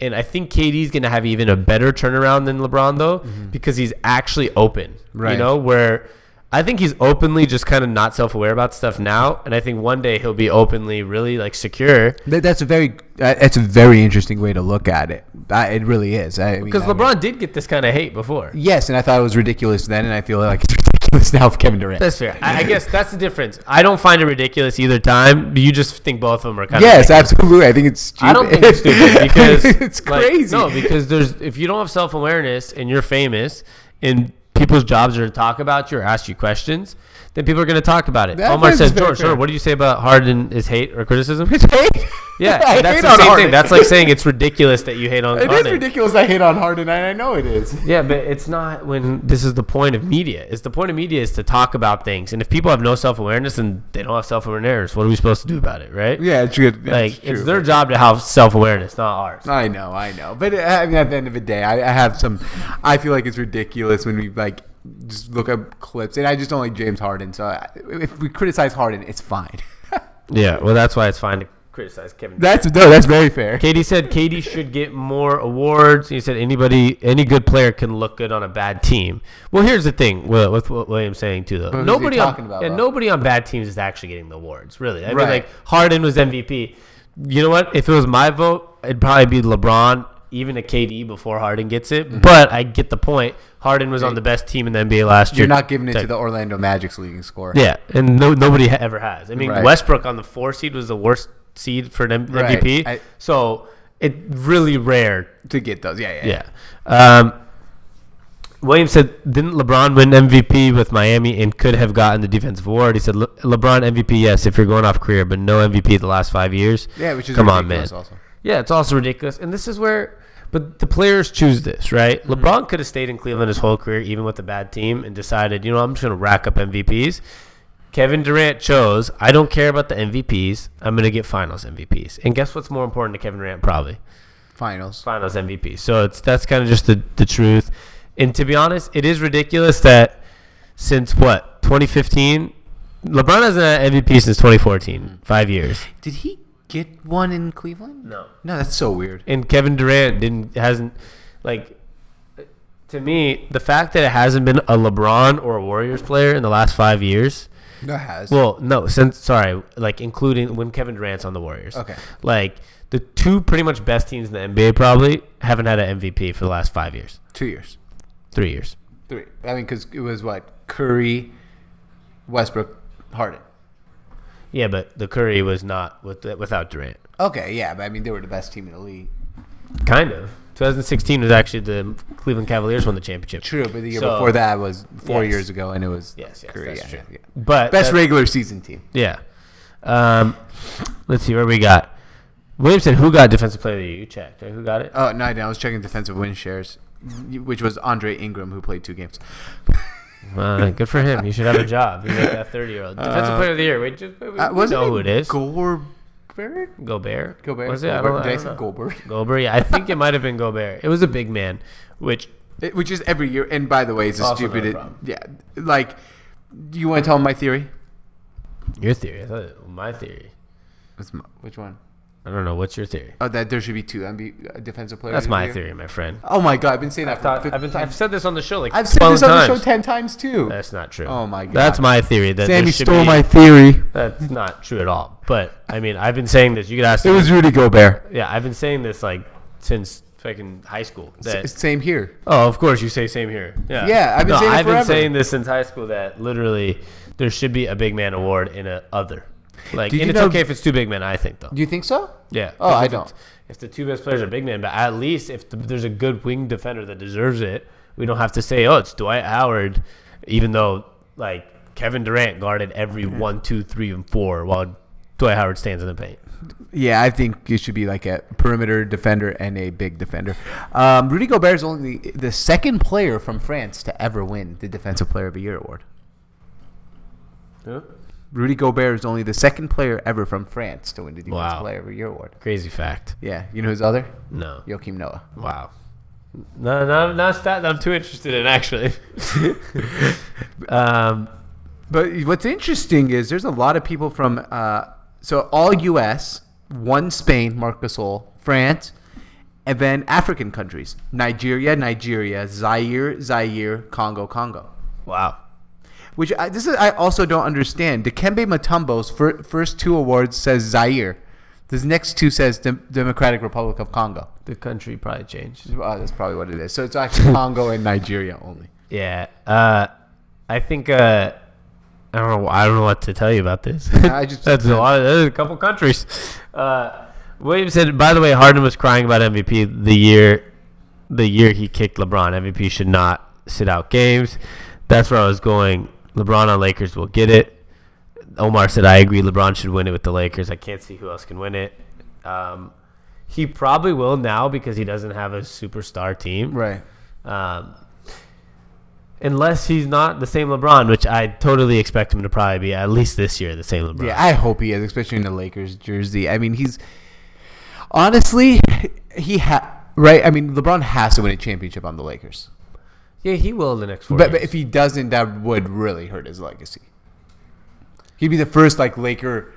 And I think KD's going to have even a better turnaround than LeBron, though, because he's actually open. Right. You know, where I think he's openly just kind of not self aware about stuff now. And I think one day he'll be openly really like secure That, that's a very uh, that's a very interesting way to look at it. Uh, it really is. I mean, Because I mean- LeBron did get this kind of hate before. Yes, and I thought it was ridiculous then, and I feel like it's ridiculous now for Kevin Durant. That's fair. I, I guess that's the difference. I don't find it ridiculous either time. Do you just think both of them are kind of. yes, of absolutely. I think it's stupid. I don't think it's stupid because it's like, crazy. no, because there's if you don't have self awareness and you're famous and people's jobs are to talk about you or ask you questions, then people are going to talk about it. That Omar says, George, sure. What do you say about Harden is hate or criticism? It's hate. Yeah, I that's hate the on same Harden. thing. That's like saying it's ridiculous that you hate on It is Harden. ridiculous. I hate on Harden, and I know it is. Yeah, but it's not when this is the point of media. It's the point of media is to talk about things. And if people have no self awareness and they don't have self awareness, what are we supposed to do about it, right? Yeah, it's good. Like it's their job to have self awareness, not ours. I know, I know, but uh, I mean, at the end of the day, I, I have some. I feel like it's ridiculous when we like just look up clips, and I just don't like James Harden. So I, if we criticize Harden, it's fine. Yeah, well, that's why it's fine to criticize Kevin. that's no, that's very fair. KD said KD should get more awards. He said anybody, any good player can look good on a bad team. Well, here's the thing with, with what William's saying too, though. Nobody on about, yeah, though? nobody on bad teams is actually getting the awards. Really, I mean, like Harden was MVP. You know what? If it was my vote, it'd probably be LeBron, even a KD before Harden gets it. Mm-hmm. But I get the point. Harden was on the best team in the NBA last year. You're not giving it to the Orlando Magic's leading score. yeah, and no, nobody ever has. I mean, Right. Westbrook on the four seed was the worst seed for an M- Right. MVP. I- so it really rare. to get those. Yeah, yeah. Yeah. Um, Williams said, didn't LeBron win MVP with Miami and could have gotten the defensive award? He said, Le- LeBron MVP, yes, if you're going off career, but no MVP the last five years. Yeah, which is come on, man. also. Yeah, it's also ridiculous, and this is where. But the players choose this, right? Mm-hmm. LeBron could have stayed in Cleveland his whole career, even with a bad team, and decided, you know, I'm just going to rack up MVPs. Kevin Durant chose, I don't care about the MVPs. I'm going to get Finals MVPs. And guess what's more important to Kevin Durant? Probably Finals. Finals MVP. So it's that's kind of just the the truth. And to be honest, it is ridiculous that since what 2015, LeBron hasn't had MVP since 2014, five years. Did he get one in Cleveland? No. No, that's so weird. and Kevin Durant didn't hasn't like to me the fact that it hasn't been a LeBron or a Warriors player in the last five years. That has. Well, no, since sorry, like including when Kevin Durant's on the Warriors. Okay. Like the two pretty much best teams in the NBA probably haven't had an MVP for the last five years, two years. three years. Three. I mean, because it was what Curry, Westbrook, Harden. Yeah, but the Curry was not with without Durant. Okay, yeah, but I mean, they were the best team in the league. Kind of. 2016 was actually the Cleveland Cavaliers won the championship. True, but the year So- before that was four Yes. years ago, and it was Yes, yes, Curry. that's yeah, true. yeah. But Best regular season team. Yeah. Um, let's see where we got. Williamson, who got defensive player of the year? You checked. Right? Who got it? Oh no, I, didn't. I was checking defensive win shares, which was Andre Ingram, who played two games. Uh, good for him. You should have a job. He's like that 30 year old. Defensive player of the year. Wait, just, we, we Uh, wasn't know who it is. Goldberg. Gobert. Gobert. Was it? I don't, I I don't know. Goldberg? Gobert. Yeah, I think it might have been Gobert. It was a big man, which It- which is every year. And by the way, it's a Also not a stupid. problem. yeah, like, do you want to tell them my theory? your theory. I thought it- my theory. What's my, which one? I don't know. What's your theory? Oh, that there should be two MB uh, defensive players. That's of the my year. theory, my friend. Oh my god, I've been saying that. I've, for thought, 50 I've, been, I've said this on the show like I've said 12 this on the show ten times too. That's not true. Oh my god. That's my theory. That Sami stole be- my theory. That's not true at all. But I mean, I've been saying this. You could ask. It was Rudy Gobert. Yeah, I've been saying this like since fucking high school. That, S- Same here. oh, of course you say same here. Yeah, Yeah, I've been no, saying I've been forever. saying this since high school that literally there should be a big man award in a other. Like, Did and you it's know- okay if it's two big men. I think though. Do you think so? Yeah. Oh, 'cause I if don't. it's- If the two best players are big men, but at least if the, there's a good wing defender that deserves it, we don't have to say, oh, it's Dwight Howard, even though like Kevin Durant guarded every one, two, three, and four while Dwight Howard stands in the paint. Yeah, I think it should be like a perimeter defender and a big defender. Um, Rudy Gobert is only the, the second player from France to ever win the Defensive Player of the Year award. Rudy Gobert is only the second player ever from France to win the Defensive Wow. Player of the Year award. Crazy fact. Yeah, you know whose other? No. Joakim Noah. Wow. No, no, not stat that I'm too interested in actually. um, But what's interesting is there's a lot of people from uh, so all U.S., one Spain, Marc Gasol, France, and then African countries: Nigeria, Nigeria, Zaire, Zaire, Congo, Congo. wow. Which I, this is I also don't understand. Dikembe Mutombo's fir- first two awards says Zaire. This next two says Dem- Democratic Republic of Congo. The country probably changed. Oh, that's probably what it is. So it's actually Congo and Nigeria only. Yeah. Uh, I think uh, I don't know. I don't know what to tell you about this. I just- that's a lot. Of, that's a couple countries. Uh, Williams said. By the way, Harden was crying about MVP the year, the year he kicked LeBron. MVP should not sit out games. That's where I was going. LeBron on Lakers will get it. Omar said, I agree. LeBron should win it with the Lakers. I can't see who else can win it. Um, he probably will now because he doesn't have a superstar team. Right. Um, unless he's not the same LeBron, which I totally expect him to probably be at least this year the same LeBron. Yeah, I hope he is, especially in the Lakers jersey. I mean, he's honestly he ha right. I mean, LeBron has to win a championship on the Lakers, yeah, he will in the next four. but, but if he doesn't, that would really hurt his legacy. He'd be the first like Laker.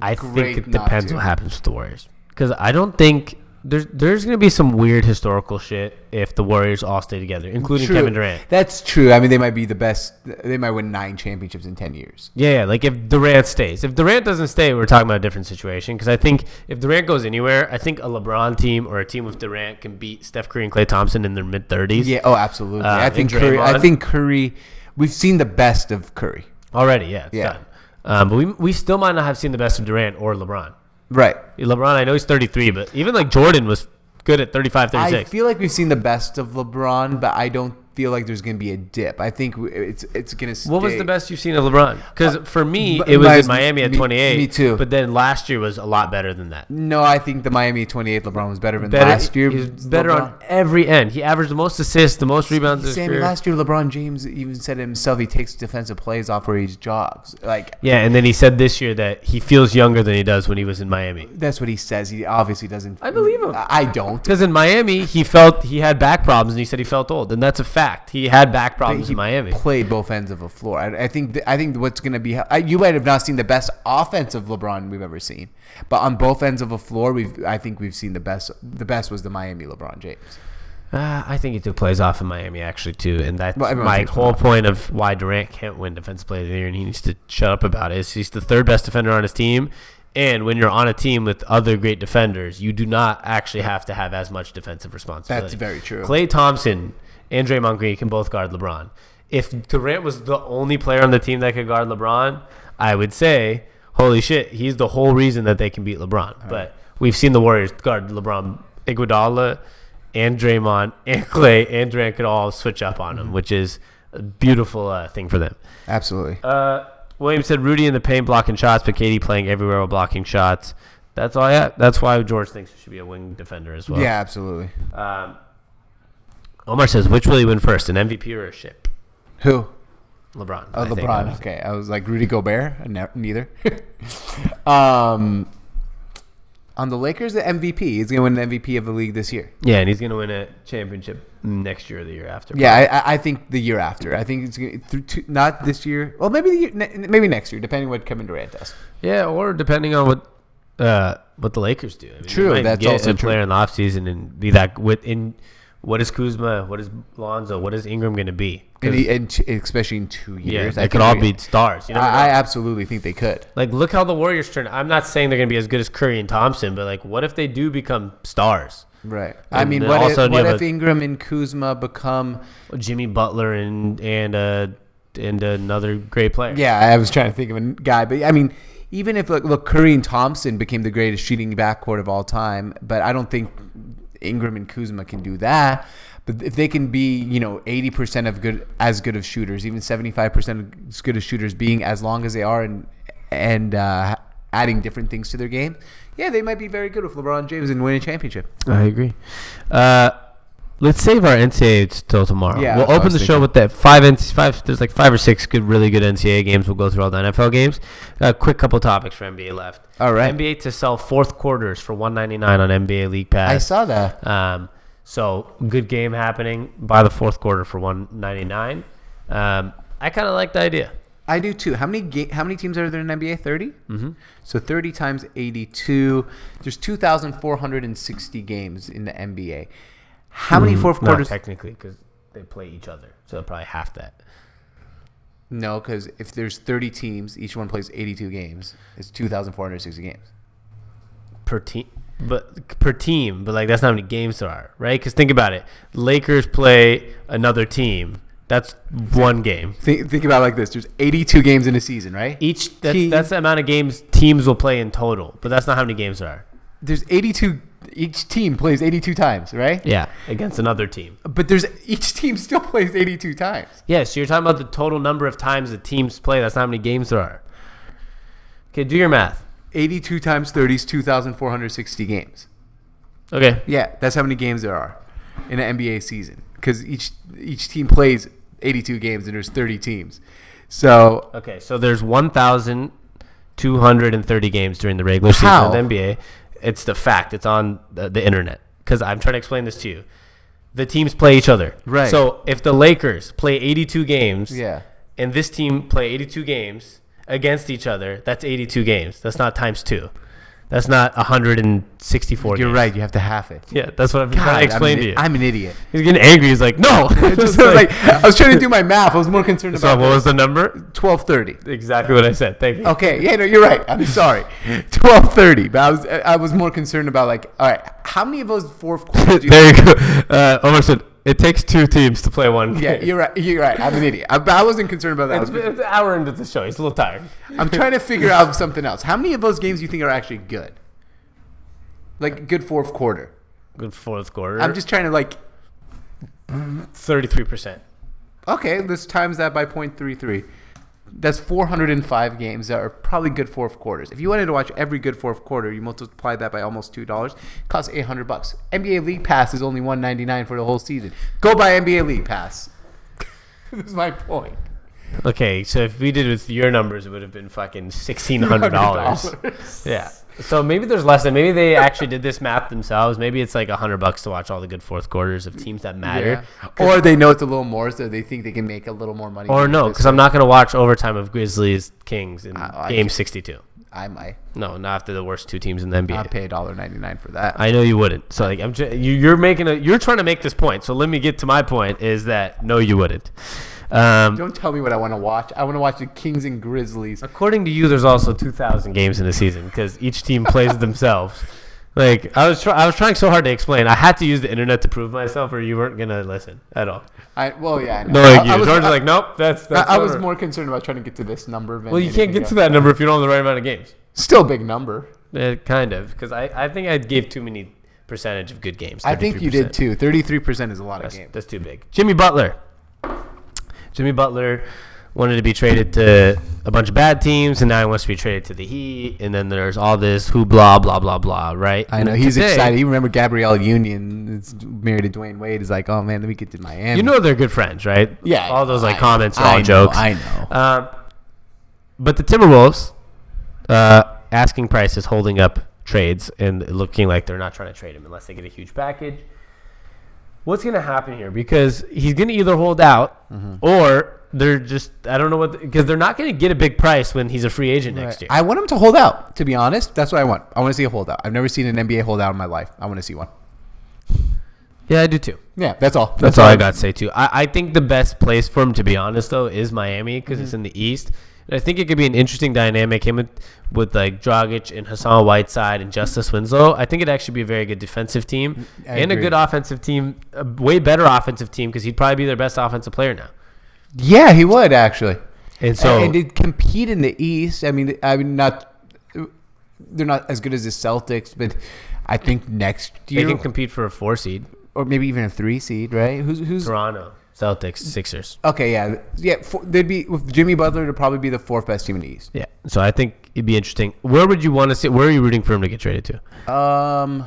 I great think it depends to. what happens with the Warriors because I don't think there's there's gonna be some weird historical shit if the Warriors all stay together, including True. Kevin Durant. That's true. I mean, they might be the best. They might win nine championships in ten years. Yeah, yeah, like if Durant stays. If Durant doesn't stay, we're talking about a different situation. Because I think if Durant goes anywhere, I think a LeBron team or a team with Durant can beat Steph Curry and Klay Thompson in their mid thirties. Yeah. Oh, absolutely. Uh, I think Curry. I think Curry. We've seen the best of Curry. already. Yeah, Yeah. Um, but we we still might not have seen the best of Durant or LeBron. Right. LeBron, I know he's thirty three, but even like Jordan was good at 35, I feel like we've seen the best of LeBron, but I don't feel like there's going to be a dip. I think it's it's going to. what was the best you've seen of LeBron? Because uh, for me, it was in Miami at me- 28. me too. But then last year was a lot better than that. No, I think the Miami 28 LeBron was better than Better, last year. he was better LeBron. on every end. He averaged the most assists, the most rebounds. Same last year LeBron James even said himself he takes defensive plays off where he jogs. Like Yeah, and then he said this year that he feels younger than he does when he was in Miami. that's what he says. He obviously doesn't. I believe him. I I don't. Because in Miami, he felt he had back problems, and he said he felt old, and that's a fact. He had back problems he in Miami. played both ends of a floor. I, I think th- I think what's going to be I, you might have not seen the best offensive LeBron we've ever seen, but on both ends of a floor, we've I think we've seen the best. The best was the Miami LeBron James. Uh, I think he took plays off in Miami actually too, and that's Well, my whole point of why Durant can't win Defensive Player of the Year, and he needs to shut up about it. Is he's the third best defender on his team, and when you're on a team with other great defenders, you do not actually have to have as much defensive responsibility. That's very true. Klay Thompson and Draymond Green can both guard LeBron. If Durant was the only player on the team that could guard LeBron, I would say, holy shit, he's the whole reason that they can beat LeBron. But we've seen the Warriors guard LeBron, Iguodala, and Draymond and Klay and Durant could all switch up on him, which is a beautiful uh, thing for them. Absolutely. Uh, Williams said Rudy in the paint blocking shots, but KD playing everywhere while blocking shots. That's all. Yeah, that's why George thinks he should be a wing defender as well. yeah, absolutely. Um, Omar says, which will he win first, an MVP or a ship? Who? LeBron. Oh, I. LeBron. Okay, I was like Rudy Gobert. Ne- neither. um, on the Lakers, the MVP. He's gonna win the MVP of the league this year. Yeah, and he's gonna win a championship next year or the year after. Yeah, I, I- think the year after. I think it's gonna, through two, not this year. Well, maybe the year, maybe next year, depending what Kevin Durant does. Yeah, or depending on what uh, what the Lakers do. I mean, True, that's also a true. player in the offseason and be that with in. What is Kuzma? What is Lonzo? What is Ingram going to be? And, he, and t- especially in two yeah, years, they could all be stars. You never I, I absolutely think they could. like, look how the Warriors turn. I'm not saying they're going to be as good as Curry and Thompson, but like, what if they do become stars? Right. I mean, what if, a sudden you what if a- Ingram and Kuzma become? Jimmy Butler and and uh, and another great player. Yeah, I was trying to think of a guy, but I mean, even if look, look Curry and Thompson became the greatest shooting backcourt of all time, but I don't think Ingram and Kuzma can do that. But if they can be, you know, eighty percent of good as good of shooters, even seventy five percent as good as shooters, being as long as they are and and uh, adding different things to their game, yeah, they might be very good with LeBron James and win a championship. I agree. Uh, let's save our NCAA till tomorrow. Yeah, we'll that's what I open the was show with that five NCAA, five. There's like five or six good, really good NCAA games. We'll go through all the NFL games. A quick couple topics for NBA left. All right. NBA to sell fourth quarters for 199 on NBA League Pass. I saw that. Um, so good game happening by the fourth quarter for 199. Um, I kind of like the idea. I do too. How many ga- how many teams are there in NBA? 30 Mm-hmm. So thirty times eighty-two. There's two thousand four hundred and sixty games in the NBA. How many hmm. fourth quarters? Not quarters? technically because they play each other, so probably half that. no, because if there's thirty teams, each one plays eighty-two games. It's two thousand four hundred sixty games. per team but per team but like that's not how many games there are right because think about it lakers play another team That's one game. Think, think about it like this: there's 82 games in a season, right? Each that's, Team- that's the amount of games teams will play in total, but that's not how many games there are. There's 82. Each team plays 82 times, right? Yeah, against another team. But there's each team still plays 82 times. Yeah, so you're talking about the total number of times the teams play. That's not how many games there are. Okay, do your math. 82 times 30 is 2,460 games. Okay. Yeah, that's how many games there are in an NBA season. Because each each team plays 82 games and there's 30 teams. So Okay, so there's 1,230 games during the regular season How? of the NBA. It's the fact. It's on the, the internet. Because I'm trying to explain this to you. The teams play each other. Right. So if the Lakers play 82 games, yeah, and this team play 82 games against each other, that's 82 games. That's not times two. That's not 164. you're games. right. You have to half it. Yeah, that's what I'm God, trying to explain to you. I'm an idiot. He's getting angry. He's like, no. Just like, I was trying to do my math. I was more concerned about. so about what was the number? 1230. Exactly what I said. Thank you. Okay, yeah, no, you're right. I'm sorry. 1230. But I was I was more concerned about like, all right, how many of those fourth quarters? Do you There you go. Uh, Omar said it takes two teams to play one. Game. yeah, you're right. You're right. I'm an idiot. I, I wasn't concerned about that. It's, it's an hour into the show. He's a little tired. I'm trying to figure out something else. How many of those games do you think are actually good? Like good fourth quarter. Good fourth quarter. I'm just trying to like. thirty-three percent. Okay, let's times that by 0.33. That's 405 games that are probably good fourth quarters. If you wanted to watch every good fourth quarter, you multiply that by almost two dollars. Costs 800 bucks. NBA League Pass is only 199 for the whole season. Go buy NBA League Pass. this is my point. Okay, so if we did with your numbers, it would have been fucking sixteen hundred dollars. Yeah. So maybe there's less than maybe they actually did this math themselves. Maybe it's like a hundred bucks to watch all the good fourth quarters of teams that matter. Yeah. Or they know it's a little more, so they think they can make a little more money. Or no, because I'm not gonna watch overtime of Grizzlies Kings in I- I game can't. sixty-two. I might. No, not after the worst two teams in the NBA. I'll pay $1.99 for that. I know you wouldn't. So like I'm just, you, you're making a you're trying to make this point. So let me get to my point is that no you wouldn't. Um, Don't tell me what I want to watch. I want to watch the Kings and Grizzlies. according to you, there's also 2,000 games in the season because each team plays themselves. Like I was try, I was trying so hard to explain. I had to use the internet to prove myself, or you weren't gonna listen at all. I well, yeah. I know. No, like I, you. I was, George's I- like, nope, that's. I, that's I was more concerned about trying to get to this number. Than Well, you can't get to that number if you don't have the right amount of games. Still a big number. Uh, kind of, because I, I think I gave too many percentage of good games. I think you did too. Thirty-three percent is a lot of games. that's too big. Jimmy Butler. Jimmy Butler wanted to be traded to a bunch of bad teams, and now he wants to be traded to the Heat. And then there's all this who blah blah blah blah, right? I know And he's today- excited. You remember Gabrielle Union is married to Dwyane Wade. Is like, oh man, let me get to Miami. You know they're good friends, right? Yeah, All those like I- comments are I all know, jokes. I know. Um, but the Timberwolves uh, asking price is holding up trades and looking like they're not trying to trade him unless they get a huge package. What's going to happen here? Because he's going to either hold out Mm-hmm. or they're just I don't know what because they're not going to get a big price when he's a free agent next year. I want him to hold out. To be honest, that's what I want. I want to see a holdout. I've never seen an NBA holdout in my life. I want to see one. yeah, I do too. Yeah, that's all. That's, all I got to say too. I, I think the best place for him, to be honest, though, is Miami because it's Mm-hmm. in the East. And I think it could be an interesting dynamic. Him with, with like Dragic and Hassan Whiteside and Justice Winslow. I think it'd actually be a very good defensive team Mm, I and a good offensive team, a way better offensive team because he'd probably be their best offensive player now. Yeah, he would actually. And so and, and compete in the East, I mean, I mean, not they're not as good as the Celtics, but I think next year they can compete for a four seed. or maybe even a three seed, right? Who's who's Toronto, Celtics, Sixers. okay? Yeah, yeah. Four, they'd be with Jimmy Butler to probably be the fourth best team in the East. Yeah. So I think it'd be interesting. Where would you want to see? Where are you rooting for him to get traded to? Um,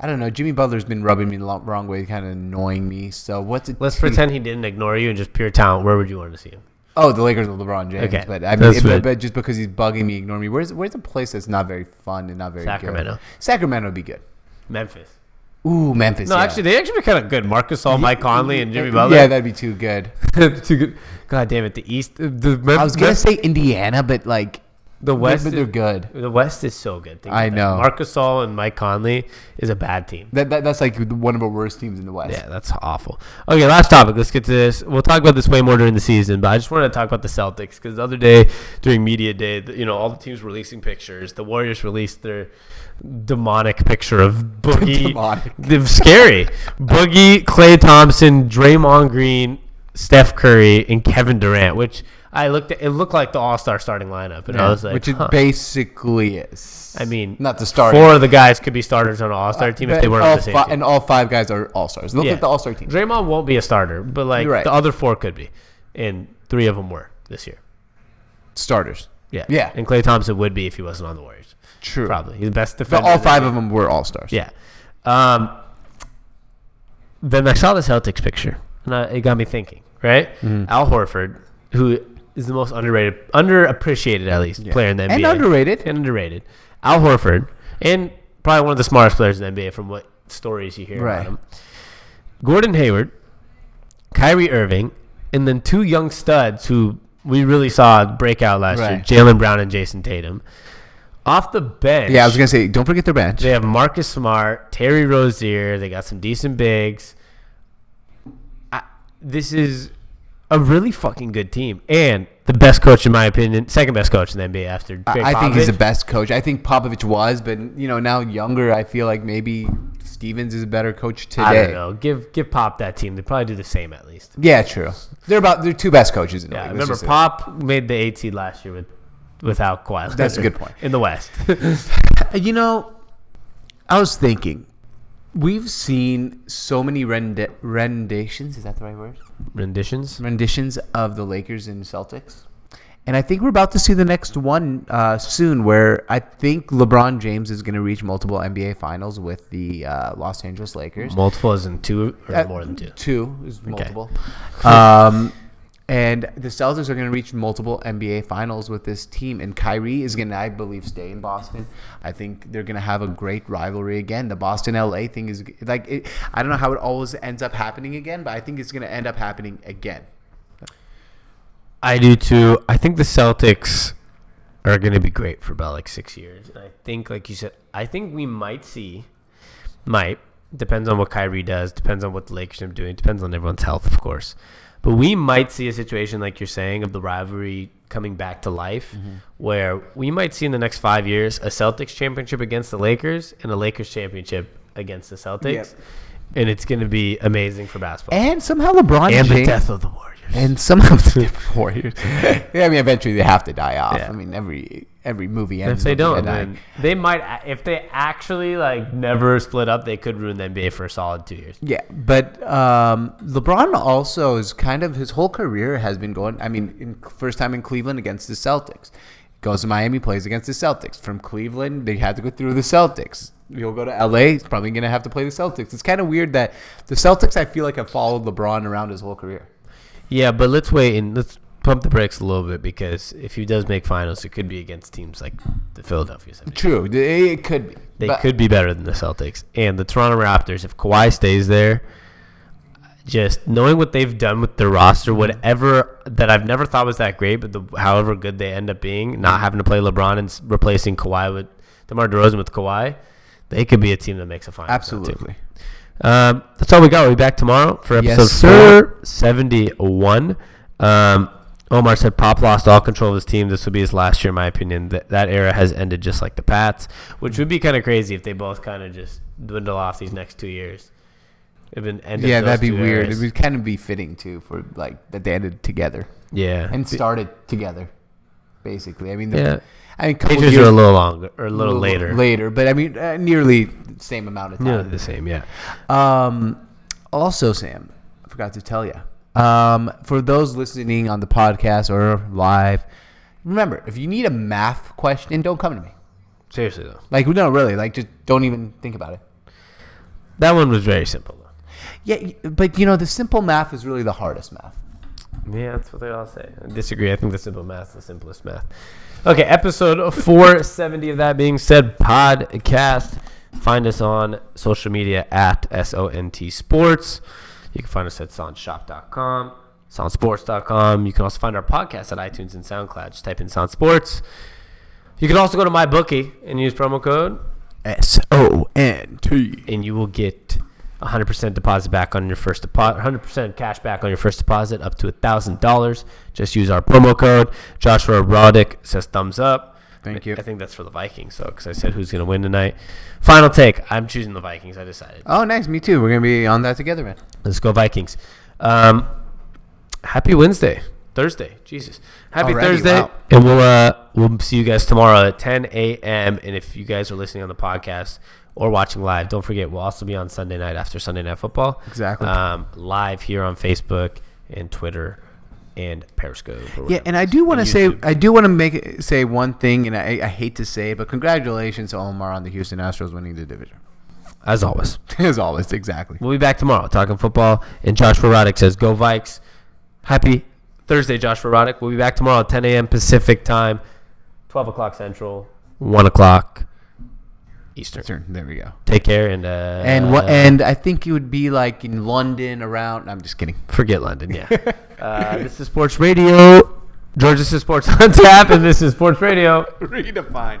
I don't know. Jimmy Butler's been rubbing me the wrong way, kind of annoying me. So what's it? Let's pretend he didn't ignore you and just pure talent. Where would you want to see him? Oh, the Lakers with LeBron James. Okay, But I mean, but, but just because he's bugging me, ignoring me. Where's where's a place that's not very fun and not very Sacramento. good? Sacramento would be good. Memphis. Ooh, Memphis. No, yeah. actually, they actually be kind of good. Marc Gasol, Mike Conley, and Jimmy Butler. Yeah, that'd be too good. too good. God damn it, the East, the Mem- I was gonna Mem- say Indiana, but like the West, but they're is- good. The West is so good. Think I know. Marc Gasol and Mike Conley is a bad team. That, that that's like one of the worst teams in the West. Yeah, that's awful. Okay, last topic. Let's get to this. We'll talk about this way more during the season, but I just wanted to talk about the Celtics because the other day during media day, you know, all the teams releasing pictures. The Warriors released their demonic picture of Boogie. Demonic. Scary Boogie, Klay Thompson, Draymond Green, Steph Curry, and Kevin Durant, which I looked at. It looked like the All Star starting lineup, and I was like, which it huh. basically is. I mean, not the starter. Four of the guys could be starters on an All Star team if they weren't on the same fi- team. And all five guys are all stars. Look Yeah. at the all star team. Draymond won't be a starter, but like right. the other four could be, and three of them were this year. Starters. Yeah, Yeah. And Klay Thompson would be if he wasn't on the Warriors. True. Probably he's the best But all five of them were all stars. Yeah. Um, then I saw the Celtics picture, and I, it got me thinking. Right, Mm-hmm. Al Horford, who is the most underrated, underappreciated at least player in the NBA, And underrated. and underrated. Al Horford, and probably one of the smartest players in the NBA from what stories you hear Right. about him. Gordon Hayward, Kyrie Irving, and then two young studs who we really saw break out last Right. year: Jaylen Brown and Jayson Tatum. Off the bench, Yeah, I was gonna say, don't forget their bench. they have Marcus Smart, Terry Rozier. They got some decent bigs. I, this is a really fucking good team, and the best coach in my opinion, second best coach in the NBA after. Greg I, I think he's the best coach. I think Popovich was, but you know now younger. I feel like maybe Stevens is a better coach today. I don't know. Give give Pop that team. They probably do the same at least. Yeah, true. They're about they're two best coaches in the Yeah, league. Remember Pop made the eight seed last year with without Kawhi. That's a good point. in the West. You know, I was thinking, we've seen so many rendi- renditions. Is that the right word? Renditions. renditions of the Lakers and Celtics. And I think we're about to see the next one uh, soon, where I think LeBron James is going to reach multiple NBA Finals with the uh, Los Angeles Lakers. Multiple is in two or Uh, more than two. Two is multiple. um, and the Celtics are going to reach multiple NBA Finals with this team. And Kyrie is going to, I believe, stay in Boston. I think they're going to have a great rivalry again. The Boston LA thing is like, it, I don't know how it always ends up happening again, but I think it's going to end up happening again. I do too. I think the Celtics are going to be great for about like six years. And I think, like you said, I think we might see, might depends on what Kyrie does, depends on what the Lakers are doing, depends on everyone's health, of course. But we might see a situation like you're saying of the rivalry coming back to life, mm-hmm. where we might see in the next five years a Celtics championship against the Lakers and a Lakers championship against the Celtics, and it's going to be amazing for basketball And somehow LeBron and James the death of the Warriors. and somehow the Warriors. yeah, I mean, eventually they have to die off. Yeah. I mean, every every movie ends. if they don't, then they might. If they actually like never split up, they could ruin the NBA for a solid two years. Yeah, but um, LeBron also is kind of his whole career has been going. I mean, in, first time in Cleveland against the Celtics, goes to Miami, plays against the Celtics. From Cleveland, they had to go through the Celtics. He'll go to LA. He's probably going to have to play the Celtics. It's kind of weird that the Celtics, I feel like, have followed LeBron around his whole career. Yeah, but let's wait and let's pump the brakes a little bit because if he does make finals, it could be against teams like the Philadelphia 76ers. True, it could be. They but- could be better than the Celtics and the Toronto Raptors. If Kawhi stays there, just knowing what they've done with their roster, whatever that I've never thought was that great, but the, however good they end up being, not having to play LeBron and replacing Kawhi with DeMar DeRozan with Kawhi, they could be a team that makes a final. Absolutely. Um, that's all we got. We'll be back tomorrow for episode Yes, sir. 471. Um, Omar said Pop lost all control of his team. This would be his last year, in my opinion. That, that era has ended just like the Pats, which would be kind of crazy if they both kind of just dwindle off these next two years. They've been ended Yeah, that'd be weird. eras. It would kind of be fitting too for like that they ended together yeah. and started together, basically. I mean, the, Yeah. I mean, Patriots years are a little longer or a little later. later, but I mean, uh, nearly the same amount of time. Nearly the same, yeah. Um, also, Sam, I forgot to tell you. Um, for those listening on the podcast or live, remember if you need a math question, don't come to me. Seriously though, Like, no, really, like just don't even think about it. that one was very simple though. Yeah, but you know, the simple math is really the hardest math. Yeah, that's what they all say. I disagree. I think the simple math is the simplest math. Okay, episode 470 of that being said, podcast. Find us on social media at SONT Sports. You can find us at SONTShop.com, SONTSports.com. You can also find our podcast at iTunes and SoundCloud. Just type in SONT Sports. You can also go to MyBookie and use promo code S O N T. and you will get 100% deposit back on your first deposit, 100% cash back on your first deposit up to $1,000. Just use our promo code. Joshua Roddick says thumbs up. Thank you. I think that's for the Vikings, so because I said who's going to win tonight. Final take. I'm choosing the Vikings. I decided. Oh, nice. Me too. We're gonna be on that together, man. Let's go Vikings. Um, happy Wednesday, Thursday. Jesus, happy Already, Thursday, wow. and we'll uh we'll see you guys tomorrow at 10 a.m. And if you guys are listening on the podcast or watching live, don't forget we'll also be on Sunday night after Sunday Night Football. Exactly. Um, live here on Facebook and Twitter and Periscope. Yeah, and I do want to say I do want to make say one thing, and I, I hate to say, it, but congratulations to Omar on the Houston Astros winning the division. as always. As always, exactly. We'll be back tomorrow talking football. And Joshua Roddick says, "Go Vikes!" Happy Thursday, Joshua Roddick. We'll be back tomorrow at 10 a.m. Pacific time, 12 o'clock Central, 1 o'clock Eastern. Turn. There we go. Take care and uh, And what? And I think it would be like in London around. I'm just kidding. forget London. Yeah. uh, this is Sports Radio. George, this is Sports on Tap, and this is Sports Radio. Redefine.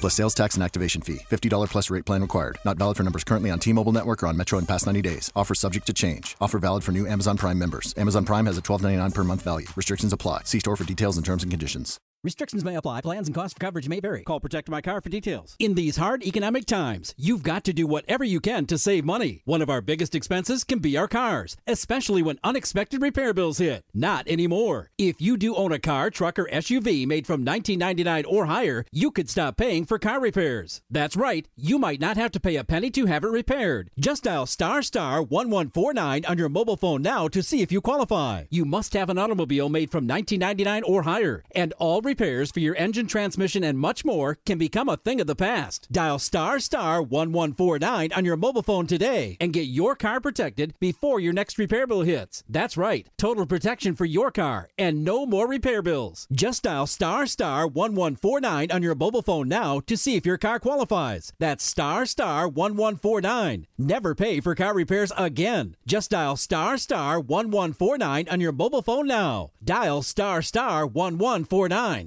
Plus sales tax and activation fee. $50 plus rate plan required. Not valid for numbers currently on T-Mobile network or on Metro in past 90 days. Offer subject to change. Offer valid for new Amazon Prime members. Amazon Prime has a $12.99 per month value. Restrictions apply. See store for details and terms and conditions. Restrictions may apply. Plans and costs for coverage may vary. Call Protect My Car for details. In these hard economic times, you've got to do whatever you can to save money. One of our biggest expenses can be our cars, especially when unexpected repair bills hit. Not anymore. If you do own a car, truck, or SUV made from 1999 or higher, you could stop paying for car repairs. That's right. You might not have to pay a penny to have it repaired. Just dial star star 1149 on your mobile phone now to see if you qualify. You must have an automobile made from 1999 or higher, and all repairs for your engine, transmission, and much more can become a thing of the past. Dial star star 1149 on your mobile phone today and get your car protected before your next repair bill hits. That's right, total protection for your car and no more repair bills. Just dial star star 1149 on your mobile phone now to see if your car qualifies. That's star star 1149. Never pay for car repairs again. Just dial star star 1149 on your mobile phone now. Dial star star 1149.